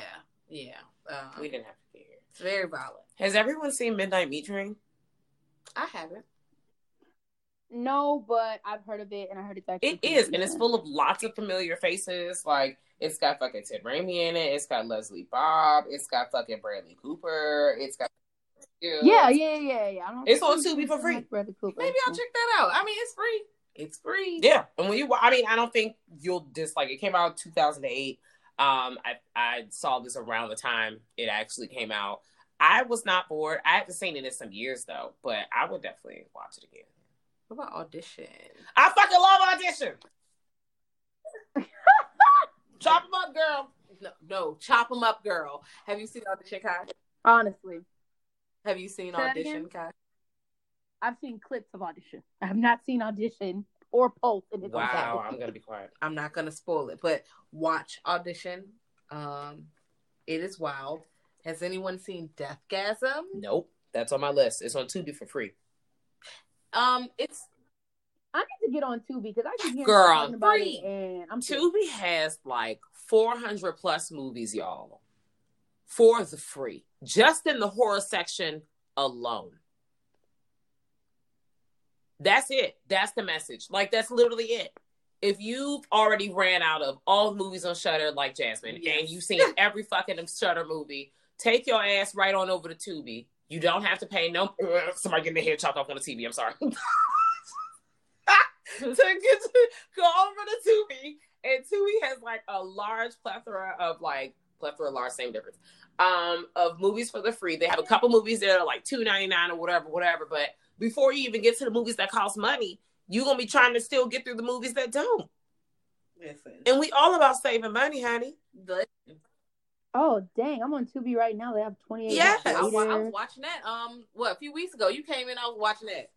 Speaker 1: yeah. Um,
Speaker 2: We didn't have to be here.
Speaker 1: It's very violent.
Speaker 2: Has everyone seen Midnight Meat Train?
Speaker 1: I haven't.
Speaker 3: No, but I've heard of it, and I heard it's actually.
Speaker 2: It
Speaker 3: pretty
Speaker 2: is, and it's full of lots of familiar faces. Like it's got fucking Ted Raimi in it. It's got Leslie Bibb. It's got fucking Bradley Cooper. It's got
Speaker 3: Yeah, yeah, yeah, yeah. I don't
Speaker 2: It's
Speaker 3: think
Speaker 2: on
Speaker 3: it's
Speaker 2: Tubi for
Speaker 3: so
Speaker 2: free.
Speaker 3: much Bradley Cooper.
Speaker 1: Maybe I'll check that out. I mean, it's free. It's free.
Speaker 2: Yeah, and when you, I mean, I don't think you'll dislike it. Came out 2008. Um, I I saw this around the time it actually came out. I was not bored. I haven't seen it in some years though, but I would definitely watch it again.
Speaker 1: What about audition?
Speaker 2: I fucking love audition. Chop 'em up, girl.
Speaker 1: No, no, chop them up, girl. Have you seen audition, Kai?
Speaker 3: Honestly,
Speaker 1: Have you seen
Speaker 3: Say
Speaker 1: audition,
Speaker 3: again?
Speaker 1: Kai?
Speaker 3: I've seen clips of audition. I have not seen audition or Pulse in its
Speaker 2: Wow. I'm gonna be quiet.
Speaker 1: I'm not gonna spoil it, but watch audition. Um, it is wild. Has anyone seen Deathgasm?
Speaker 2: Nope, that's on my list. It's on Tubi for free.
Speaker 1: Um, it's
Speaker 3: I need to get on Tubi because I keep hearing
Speaker 2: Girl,
Speaker 3: talking about
Speaker 1: free.
Speaker 3: it, and I'm
Speaker 2: Tubi has like 400 plus movies, y'all, for the free, just in the horror section alone. That's it. That's the message. Like that's literally it. If you've already ran out of all movies on Shudder, like Jasmine,
Speaker 1: Yes.
Speaker 2: and you've seen every fucking Shudder movie, take your ass right on over to Tubi. You don't have to pay no. Somebody getting their hair chopped off on the TV. I'm sorry. to get to go over to Tubi, and Tubi has like a large plethora of like plethora, large, same difference, um, of movies for the free. They have a couple movies that are like two ninety nine or whatever, whatever. But before you even get to the movies that cost money, you're gonna be trying to still get through the movies that don't.
Speaker 1: listen.
Speaker 2: And we all about saving money, honey.
Speaker 1: The,
Speaker 3: Oh dang, I'm on Tubi right now. They have 28.
Speaker 2: Yes.
Speaker 1: I, I was watching that. Um, what a few weeks ago? You came in. I was watching that.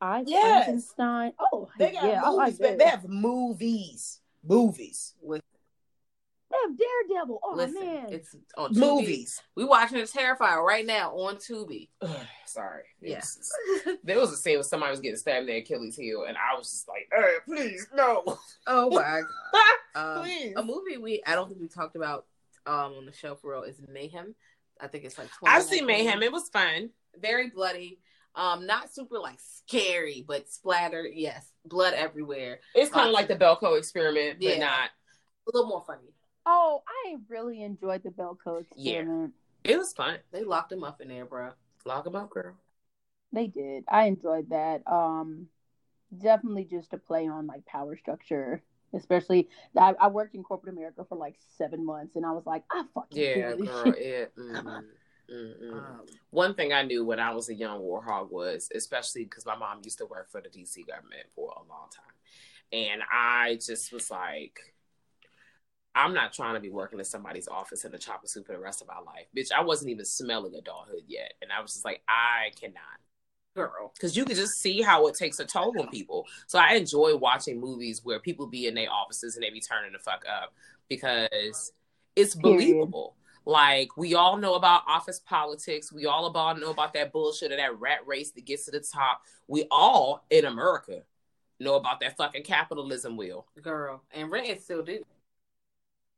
Speaker 3: I
Speaker 2: Yes.
Speaker 3: Frankenstein. Oh
Speaker 2: They got
Speaker 3: yeah, I like
Speaker 2: movies.
Speaker 3: that.
Speaker 2: they have movies, movies,
Speaker 1: With
Speaker 3: They have Daredevil. Oh
Speaker 1: listen,
Speaker 3: man,
Speaker 1: it's on Tubi.
Speaker 2: movies.
Speaker 1: We watching a Terrifier right now on Tubi.
Speaker 2: Sorry.
Speaker 1: Yes.
Speaker 2: Yes. There was a scene where somebody was getting stabbed in their Achilles heel, and I was just like, "Hey, please, no."
Speaker 1: oh my god. Um,
Speaker 2: Please.
Speaker 1: a movie we I don't think we talked about um on the show for real is Mayhem. I think it's like
Speaker 2: I've seen Mayhem. It was fun.
Speaker 1: very bloody. Um, not super like scary, but splattered. Yes, blood everywhere.
Speaker 2: It's kind of like the Belko experiment, but
Speaker 1: Yeah.
Speaker 2: not.
Speaker 1: A little more funny.
Speaker 3: Oh I really enjoyed the Belko
Speaker 2: Yeah. It was fun.
Speaker 1: They locked him up in there, bro.
Speaker 2: Lock 'em up, girl.
Speaker 3: They did. I enjoyed that. Um, definitely just a play on like power structure. Especially, I, I worked in corporate America for like seven months, and I was like, I fucking
Speaker 2: Yeah, girl.
Speaker 3: shit.
Speaker 2: It, mm, mm, mm.
Speaker 1: Um,
Speaker 2: One thing I knew when I was a young warhog was, especially because my mom used to work for the DC government for a long time, and I just was like, I'm not trying to be working in somebody's office in a chopper suit for the rest of my life, bitch. I wasn't even smelling adulthood yet, and I was just like, I cannot.
Speaker 1: girl.
Speaker 2: because you can just see how it takes a toll on people. So I enjoy watching movies where people be in their offices and they be turning the fuck up because it's believable. Like we all know about office politics. We all about know about that bullshit or that rat race that gets to the top. We all in America know about that fucking capitalism wheel.
Speaker 1: Girl. And Rent still do.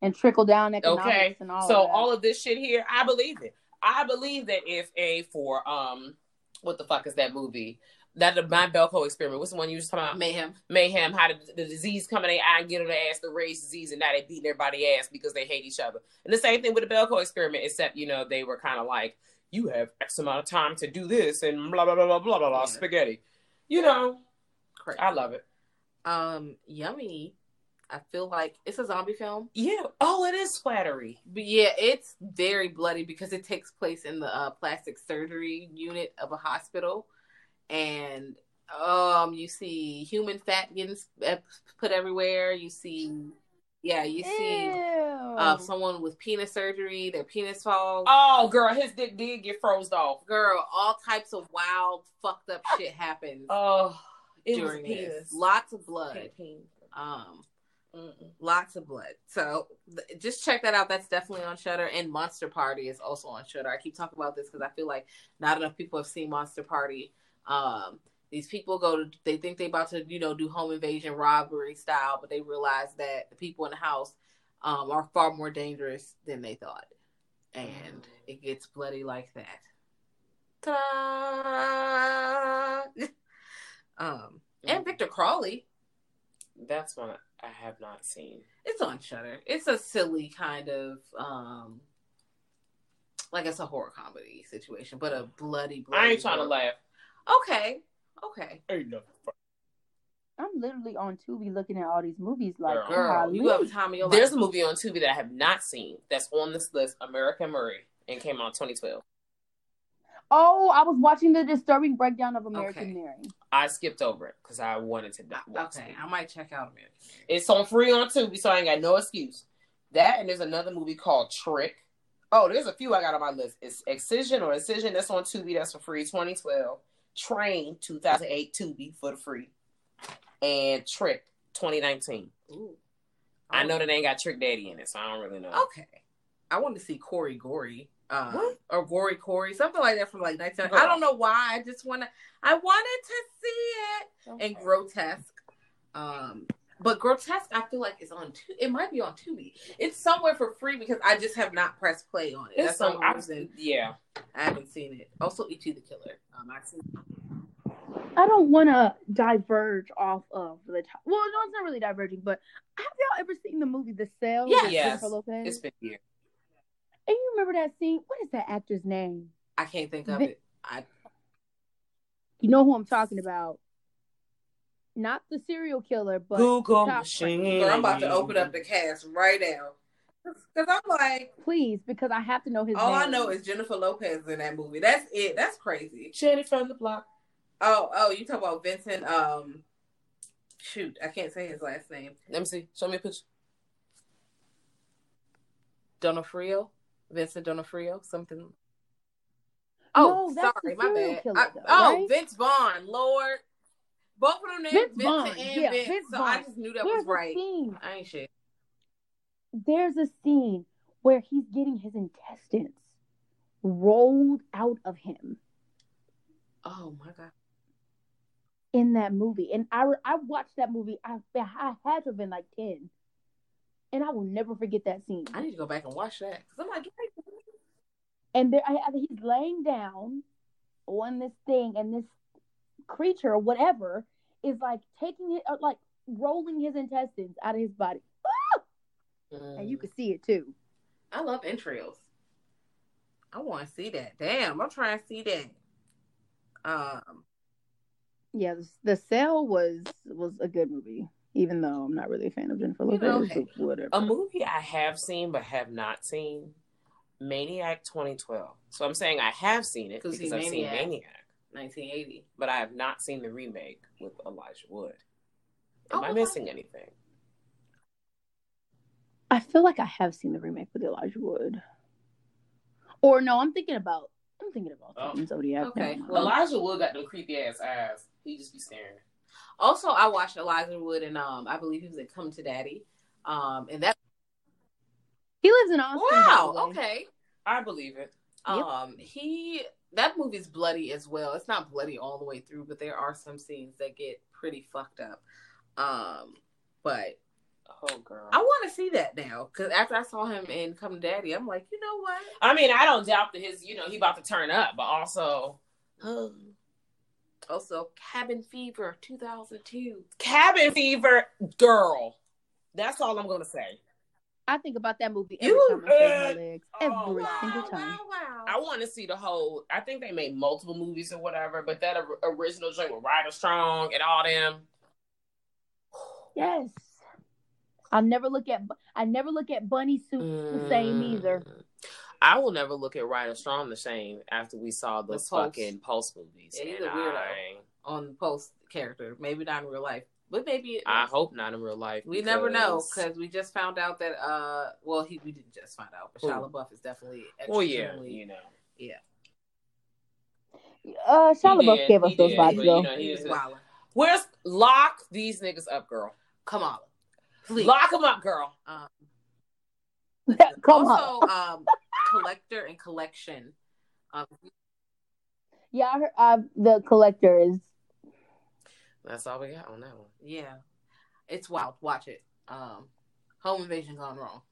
Speaker 3: And trickle down economics
Speaker 2: Okay,
Speaker 3: and all.
Speaker 2: so
Speaker 3: of that.
Speaker 2: all of this shit here, I believe it. I believe that if a for um, what the fuck is that movie? That the my Belko experiment. What's the one you was talking about?
Speaker 1: Mayhem.
Speaker 2: mayhem, how the, the disease come in their eye and get on their ass, the race disease, and now they beating everybody ass because they hate each other. And the same thing with the Belko experiment, except you know they were kind of like, you have X amount of time to do this and blah blah blah blah blah blah blah
Speaker 1: Yeah.
Speaker 2: spaghetti. You know,
Speaker 1: Crazy.
Speaker 2: I love it.
Speaker 1: Um, Yummy. I feel like it's a zombie film.
Speaker 2: Yeah. Oh, it is splattery.
Speaker 1: But yeah, it's very bloody because it takes place in the uh, plastic surgery unit of a hospital, and um, you see human fat getting put everywhere. You see, yeah, you see uh, someone with penis surgery, their penis falls.
Speaker 2: Oh, girl, his dick did get froze off.
Speaker 1: Girl, all types of wild, fucked up shit happens
Speaker 2: Oh, it
Speaker 1: during
Speaker 2: was
Speaker 1: this.
Speaker 2: penis.
Speaker 1: Lots of blood.
Speaker 2: Penis.
Speaker 1: Um,
Speaker 2: Mm-mm.
Speaker 1: lots of blood. So th- just check that out. That's definitely on Shudder. And Monster Party is also on Shudder. I keep talking about this because I feel like not enough people have seen Monster Party. Um, these people go to they think they about to you know do home invasion robbery style, but they realize that the people in the house um, are far more dangerous than they thought, and it gets bloody like that. Ta-da! um, and Victor Crowley.
Speaker 2: That's one I have not seen.
Speaker 1: It's on Shudder. It's a silly kind of um like it's a horror comedy situation, but a bloody. bloody
Speaker 2: I ain't trying to laugh.
Speaker 1: Okay. Okay.
Speaker 2: Ain't nothing.
Speaker 3: I'm literally on Tubi looking at all these movies like,
Speaker 2: Girl.
Speaker 1: girl, you have time of your
Speaker 2: There's a movie on Tubi that I have not seen that's on this list, American Mary, and came out in 2012.
Speaker 3: Oh, I was watching the disturbing breakdown of American
Speaker 1: Okay.
Speaker 3: Mary.
Speaker 2: I skipped over it because I wanted to not watch it.
Speaker 1: Okay,
Speaker 2: it.
Speaker 1: I might check out American.
Speaker 2: It's on free on Tubi, so I ain't got no excuse. That and there's another movie called Trick. Oh, there's a few I got on my list. It's Excision or Incision that's on Tubi that's for free, 2012. Train 2008 Tubi for the free, and Trick 2019.
Speaker 1: Ooh.
Speaker 2: I oh. know that they ain't got Trick Daddy in it, so I don't really know.
Speaker 1: Okay, I want to see Corey Gory. Uh, or Gory Corey, something like that from like 19.
Speaker 2: Girl.
Speaker 1: I don't know why. I just want to. I wanted to see it. and grotesque. Um, but grotesque, I feel like it's on. Tu- it might be on Tubi. It's somewhere for free because I just have not pressed play on it.
Speaker 2: It's
Speaker 1: That's the
Speaker 2: some,
Speaker 1: only
Speaker 2: I,
Speaker 1: reason
Speaker 2: yeah.
Speaker 1: I haven't seen it. Also, E.T. the Killer. Um, I've seen.
Speaker 3: I don't want to diverge off of the top. Well, no, it's not really diverging, but have y'all ever seen the movie The Cell?
Speaker 1: Yes.
Speaker 3: with
Speaker 2: Yes. It's been here.
Speaker 3: And you remember that scene? What is that actor's name?
Speaker 1: I can't think of
Speaker 3: Vi-
Speaker 1: it. I
Speaker 3: You know who I'm talking about. Not the serial killer, but
Speaker 2: Google
Speaker 3: top
Speaker 2: machine.
Speaker 1: Girl, I'm about to open up the cast right now because I'm like,
Speaker 3: Please, because I have to know his
Speaker 1: all
Speaker 3: name.
Speaker 1: I know is Jennifer Lopez in that movie. That's it. That's crazy.
Speaker 2: Jenny from the block.
Speaker 1: Oh, oh, you talk about Vincent? Um, shoot, I can't say his last name.
Speaker 2: Let me see. Show me a picture.
Speaker 1: D'Onofrio, Vincent D'Onofrio, something. Oh,
Speaker 3: that's
Speaker 1: sorry, my bad.
Speaker 3: killer,
Speaker 1: I-
Speaker 3: though,
Speaker 1: oh,
Speaker 3: right?
Speaker 1: Vince Vaughn, Lord. Both of them names
Speaker 3: Vince
Speaker 1: Vincent
Speaker 3: Vaughn,
Speaker 1: and
Speaker 3: yeah,
Speaker 1: Vince.
Speaker 3: Vince
Speaker 1: so I just knew that
Speaker 3: There's
Speaker 1: was right.
Speaker 3: scene.
Speaker 1: I ain't shit.
Speaker 3: There's a scene where he's getting his intestines rolled out of him
Speaker 1: Oh my god.
Speaker 3: in that movie, and I I watched that movie. I I had to have been like ten, and I will never forget that scene.
Speaker 1: I need to go back and watch that because I'm like,
Speaker 3: and there, I, I- he's laying down on this thing, and this creature or whatever is like taking it, uh, like rolling his intestines out of his body, and you can see it too.
Speaker 1: I love entrails. I want to see that. Damn, I'm trying to see that. Um,
Speaker 3: Yeah, the, the Cell was was a good movie, even though I'm not really a fan of Jennifer
Speaker 1: You
Speaker 3: Lopez.
Speaker 1: know,
Speaker 3: but whatever.
Speaker 2: A movie I have seen but have not seen, Maniac 2012. So I'm saying I have seen it because I've seen
Speaker 1: Maniac.
Speaker 2: Maniac,
Speaker 1: 1980.
Speaker 2: but I have not seen the remake with Elijah Wood. Am
Speaker 1: Oh,
Speaker 2: I
Speaker 1: well,
Speaker 2: missing anything?
Speaker 3: I feel like I have seen the remake with Elijah Wood. Or no, I'm thinking about I'm thinking about
Speaker 2: Oh.
Speaker 3: Titan Zodiac.
Speaker 1: Okay, well,
Speaker 2: Elijah Wood got them creepy ass eyes. He just be staring.
Speaker 1: Also, I watched Elijah Wood and um, I believe he was in Come to Daddy. Um, and that
Speaker 3: he lives in Austin.
Speaker 1: wow, okay.
Speaker 2: I believe it.
Speaker 3: Yep.
Speaker 1: Um, he that movie's bloody as well. It's not bloody all the way through, but there are some scenes that get pretty fucked up. Um, but
Speaker 2: Oh girl.
Speaker 1: I want to see that now because after I saw him in Come to Daddy, I'm like, you know what?
Speaker 2: I mean, I don't doubt that his, you know, he about to turn up, but also
Speaker 1: Also, Cabin Fever 2002.
Speaker 2: Cabin Fever, girl. That's all I'm gonna say.
Speaker 3: I think about that movie every
Speaker 1: You-
Speaker 3: time I shave my legs.
Speaker 2: oh,
Speaker 3: Every
Speaker 2: wow,
Speaker 3: single time.
Speaker 1: wow.
Speaker 2: I want to see the whole. I think they made multiple movies or whatever, but that original joint with Ryder Strong and all them.
Speaker 3: Yes. I'll never look at I never look at bunny suits the same
Speaker 2: mm. either. I will never look at Ryder Strong the same after we saw those
Speaker 1: Pulse.
Speaker 2: fucking Pulse movies.
Speaker 1: Yeah, he's a weirdo.
Speaker 2: I,
Speaker 1: on the post character. Maybe not in real life, but maybe
Speaker 2: I hope not in real life.
Speaker 1: we never know
Speaker 2: because-
Speaker 1: because we just found out that uh, well, he we didn't just find out, but
Speaker 2: Who?
Speaker 1: Shia LaBeouf is definitely
Speaker 2: Well, yeah, you know. Yeah.
Speaker 3: Uh Shia
Speaker 2: He
Speaker 3: LaBeouf
Speaker 2: did,
Speaker 3: gave us those
Speaker 2: did,
Speaker 3: vibes
Speaker 2: but,
Speaker 3: though.
Speaker 2: you know,
Speaker 1: he
Speaker 2: he
Speaker 1: was
Speaker 2: was. Where's lock these niggas up, girl?
Speaker 1: Come on, please.
Speaker 2: Lock them up, girl.
Speaker 1: Um,
Speaker 3: Come on.
Speaker 1: um, collector and collection. Um,
Speaker 3: Yeah, I heard uh, the collector is
Speaker 2: That's all we got on that one.
Speaker 1: yeah, it's wild. Watch it. Um, Home Invasion gone wrong.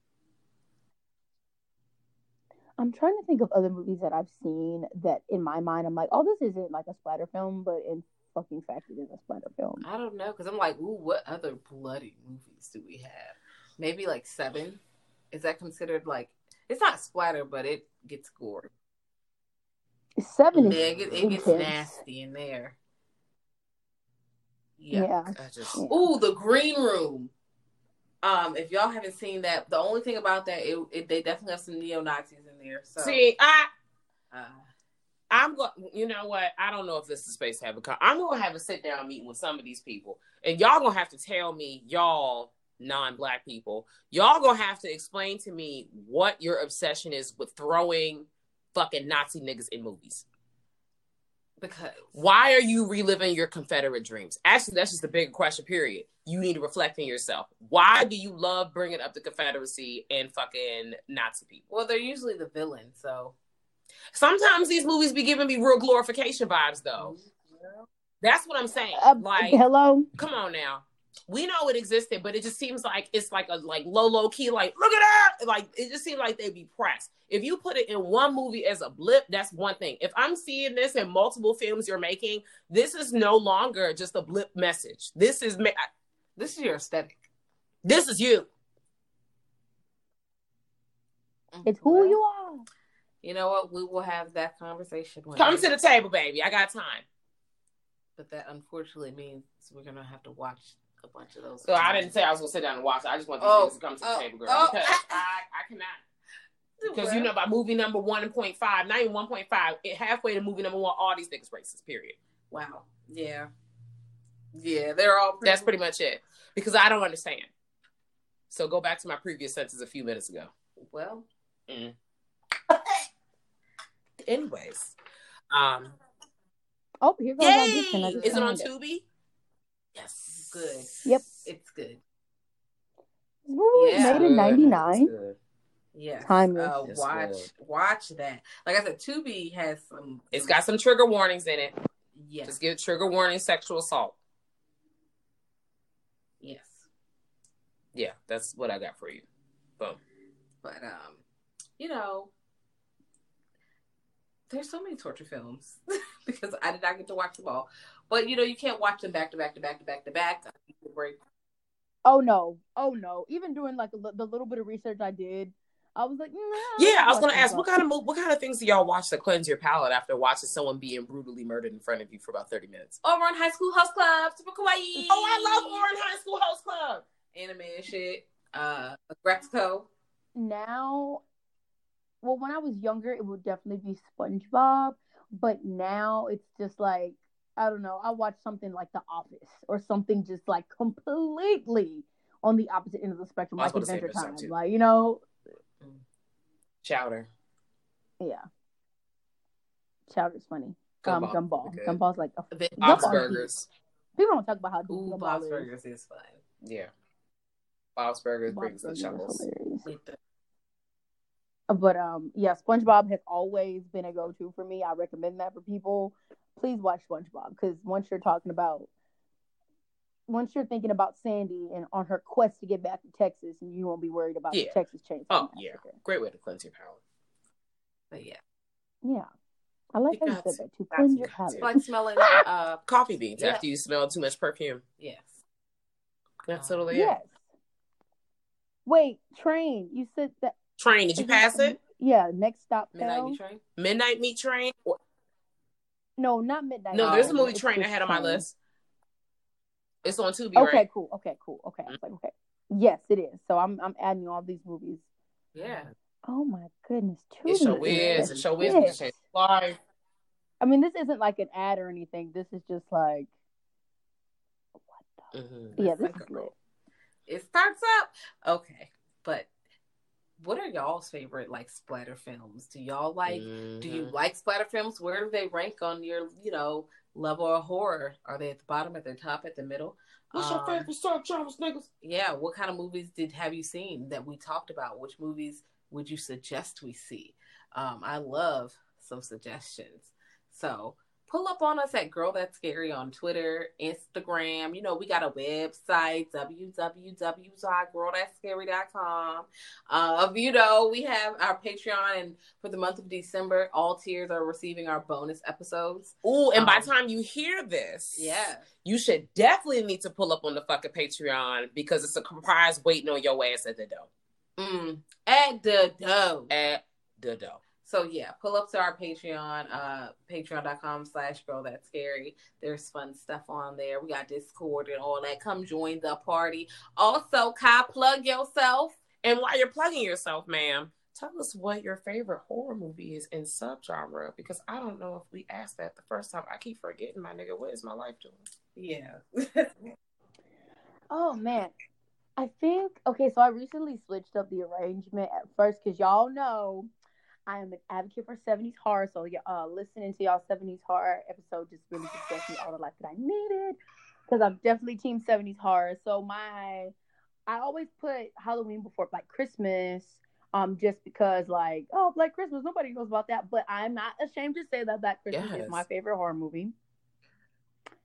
Speaker 3: I'm trying to think of other movies that I've seen that in my mind I'm like, oh, this isn't like a splatter film, but in fucking fact, it is a splatter film.
Speaker 1: I don't know because I'm like, ooh, what other bloody movies do we have? Maybe like seven. Is that considered like it's not splatter, but it gets gore.
Speaker 3: Seven
Speaker 1: Yeah, it, get- it gets
Speaker 3: intense.
Speaker 1: nasty in there.
Speaker 3: Yeah.
Speaker 1: Yeah.
Speaker 2: I just
Speaker 3: Yeah.
Speaker 1: Ooh, the green room. Um, if y'all haven't seen that, the only thing about that, it, it they definitely have some neo Nazis in there. So,
Speaker 2: see. I
Speaker 1: uh,
Speaker 2: I'm going. You know what? I don't know if this is space to have a. Con- I'm going to have a sit down meeting with some of these people, and y'all gonna have to tell me, y'all non-black people, y'all gonna have to explain to me what your obsession is with throwing fucking Nazi niggas in movies.
Speaker 1: because
Speaker 2: Why are you reliving your Confederate dreams? Actually, that's just a big question. Period. You need to reflect on yourself. Why do you love bringing up the Confederacy and fucking Nazi people?
Speaker 1: well, they're usually the villain. So,
Speaker 2: Sometimes these movies be giving me real glorification vibes, though. That's what I'm saying.
Speaker 3: Uh,
Speaker 2: like,
Speaker 3: hello.
Speaker 2: come on now. We know it existed, but it just seems like it's like a like low, low key, like, look at that. Like it just seems like they'd be pressed. If you put it in one movie as a blip, that's one thing. If I'm seeing this in multiple films you're making, this is no longer just a blip message. This is ma-
Speaker 1: this is your aesthetic.
Speaker 2: this is you.
Speaker 3: It's who you are.
Speaker 1: You know what? We will have that conversation. One
Speaker 2: Come
Speaker 1: day.
Speaker 2: to the table, baby. I got time.
Speaker 1: but that unfortunately means we're gonna have to watch a bunch of those.
Speaker 2: So I didn't say I was gonna sit down and watch it. I just want these
Speaker 1: Oh,
Speaker 2: niggas to come to the
Speaker 1: oh,
Speaker 2: table, girl.
Speaker 1: oh.
Speaker 2: because I, I cannot. Because you know by movie number one point five, not even one point five, it halfway to movie number one, all these niggas racist. Period.
Speaker 1: Wow. Yeah. Yeah, they're all. Pretty
Speaker 2: That's pretty much it. Because I don't understand. So go back to my previous sentence a few minutes ago.
Speaker 1: well.
Speaker 2: Anyways, um,
Speaker 3: Oh, here goes
Speaker 2: yay!
Speaker 3: audition.
Speaker 2: Is it on
Speaker 3: found
Speaker 2: Tubi? Yes.
Speaker 1: Good.
Speaker 3: Yep.
Speaker 1: It's good.
Speaker 3: This movie was
Speaker 1: Yeah.
Speaker 3: made in '99.
Speaker 1: Yeah,
Speaker 3: Timeless.
Speaker 1: Uh, watch
Speaker 2: good.
Speaker 1: watch that. Like I said, Tubi has some.
Speaker 2: It's got some trigger warnings in it.
Speaker 1: yes.
Speaker 2: Just give trigger warning sexual assault.
Speaker 1: yes.
Speaker 2: Yeah, that's what I got for you. Boom.
Speaker 1: But um, you know, there's so many torture films because I did not get to watch them all. But you know, you can't watch them back to back to back to back to back.
Speaker 3: Oh no, oh no. Even doing like a, the little bit of research I did, I was like, nah,
Speaker 2: Yeah, I was gonna ask what kind of what kind of things do y'all watch to cleanse your palate after watching someone being brutally murdered in front of you for about thirty minutes?
Speaker 1: Over on High School Host Club, super kawaii.
Speaker 2: Oh, I love Ouran High School Host Club.
Speaker 1: anime and shit. Uh, Grexico.
Speaker 3: now well when i was younger it would definitely be spongebob but now it's just like i don't know i watch something like the office or something just like completely on the opposite end of the spectrum
Speaker 2: I
Speaker 3: like
Speaker 2: about
Speaker 3: adventure time
Speaker 2: too.
Speaker 3: like you know
Speaker 2: Chowder.
Speaker 3: yeah chowder's funny
Speaker 2: Gumball.
Speaker 3: um gumball
Speaker 2: Good.
Speaker 3: gumball's like a,
Speaker 1: The
Speaker 2: Bob's
Speaker 3: Gumball-
Speaker 2: Burgers.
Speaker 3: people don't talk about how deep
Speaker 1: Ooh,
Speaker 3: gumball
Speaker 1: Bob's
Speaker 3: is.
Speaker 1: Burgers is fun.
Speaker 2: Yeah. Bob's Burgers
Speaker 3: Bob's
Speaker 2: brings the
Speaker 3: Burgers is
Speaker 2: chuckles.
Speaker 3: hilarious.
Speaker 1: With the-
Speaker 3: But um, yeah, SpongeBob has always been a go-to for me. I recommend that for people. Please watch SpongeBob because once you're talking about, once you're thinking about Sandy and on her quest to get back to Texas, and you won't be worried about
Speaker 2: Yeah.
Speaker 3: the Texas Chainsaw
Speaker 2: Oh yeah, great way to cleanse your palate.
Speaker 1: But yeah,
Speaker 3: Yeah, I like
Speaker 2: You
Speaker 3: how you said that. To
Speaker 2: Got
Speaker 3: cleanse your palate.
Speaker 2: to.
Speaker 1: it's like smelling. Uh,
Speaker 2: Coffee beans
Speaker 1: Yeah.
Speaker 2: after you smell too much perfume.
Speaker 1: yes.
Speaker 2: That's
Speaker 1: Uh,
Speaker 2: totally it.
Speaker 3: yes. Wait, train. You said that.
Speaker 2: Train, did you pass it?
Speaker 3: Yeah. Next stop.
Speaker 1: Midnight
Speaker 3: Hell.
Speaker 1: Meat Train.
Speaker 2: Midnight Meat Train? Or-
Speaker 3: No, not midnight.
Speaker 2: No, there's a movie
Speaker 3: It's
Speaker 2: Train
Speaker 3: just
Speaker 2: ahead on my list. It's on Tubi,
Speaker 3: Okay,
Speaker 2: right?
Speaker 3: cool. Okay, cool. Okay, I was like, okay. Yes, it is. So I'm I'm adding all these movies.
Speaker 1: Yeah.
Speaker 3: Oh my goodness, Tubi.
Speaker 2: It sure is. It sure is. We just changed life.
Speaker 3: I mean, this isn't like an ad or anything. This is just like, what the?
Speaker 2: Mhm.
Speaker 3: Yeah, this
Speaker 1: Listen,
Speaker 3: is lit.
Speaker 1: It starts up. Okay, but what are y'all's favorite like splatter films? Do y'all like? Do you
Speaker 2: Mhm.
Speaker 1: like splatter films? Where do they rank on your, you know, level of horror? Are they at the bottom, at the top, at the middle?
Speaker 2: What's your
Speaker 1: Um,
Speaker 2: favorite Star Travis niggas?
Speaker 1: Yeah, what kind of movies did have you seen that we talked about? Which movies would you suggest we see? Um, I love some suggestions. So pull up on us at Girl That's Scary on Twitter, Instagram. You know, we got a website, www.girlthat'scary.com. Uh, you know, we have our Patreon, and for the month of December, all tiers are receiving our bonus episodes.
Speaker 2: Ooh, and by
Speaker 1: Um,
Speaker 2: the time you hear this,
Speaker 1: Yeah.
Speaker 2: you should definitely need to pull up on the fucking Patreon because it's a surprise waiting on your ass at the door.
Speaker 1: Mm, at the dough.
Speaker 2: At the door.
Speaker 1: So yeah, pull up to our Patreon, uh patreon.com slash girl that's scary. There's fun stuff on there. We got Discord and all that. Come join the party. Also, Kai, plug yourself.
Speaker 2: And while you're plugging yourself, ma'am, tell us what your favorite horror movie is in subgenre because I don't know if we asked that the first time. I keep forgetting, my nigga. What is my life doing?
Speaker 1: Yeah.
Speaker 3: Oh man, I think okay. So I recently switched up the arrangement at first because y'all know I am an advocate for '70s horror. So uh, listening to y'all '70s horror episode just really just gave me all the life that I needed because I'm definitely team '70s horror. So my I always put Halloween before Black Christmas. Um, just because like, oh, Black Christmas, nobody knows about that. But I'm not ashamed to say that Black Christmas
Speaker 2: Yes.
Speaker 3: is my favorite horror movie.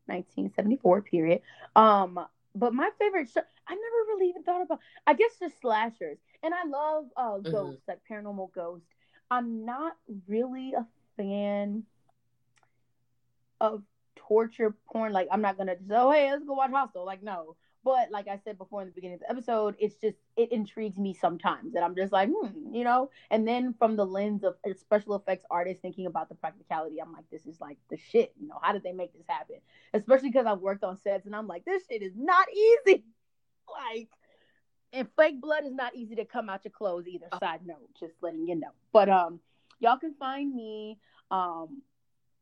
Speaker 3: 1974 period. Um, but my favorite show, I never really even thought about. I guess just slashers, and I love uh ghosts, like paranormal ghosts. I'm not really a fan of torture porn. Like, I'm not gonna just oh hey, let's go watch Hostel. Like, no. But like I said before in the beginning of the episode, it's just it intrigues me sometimes, and I'm just like, hmm, you know. And then from the lens of a special effects artist thinking about the practicality, I'm like, this is like the shit. You know, how did they make this happen? Especially because I've worked on sets, and I'm like, this shit is not easy. Like, and fake blood is not easy to come out your clothes either. Side note, just letting you know. But um, y'all can find me um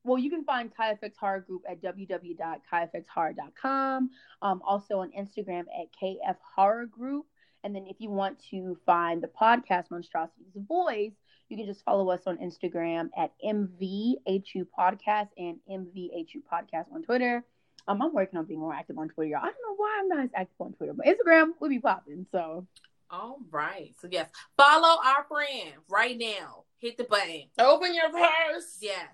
Speaker 3: well, you can find Kai Horror Group at www.kaifxhorror.com. Um, also on Instagram at KF Horror Group. And then if you want to find the podcast Monstrosities Voice, you can just follow us on Instagram at MVHU Podcast and MVHU Podcast on Twitter. Um, I'm working on being more active on Twitter. y'all. I don't know why I'm not as active on Twitter, but Instagram will be popping. So
Speaker 1: All right. So yes, follow our friend right now. Hit the button.
Speaker 2: Open your purse.
Speaker 1: Yes.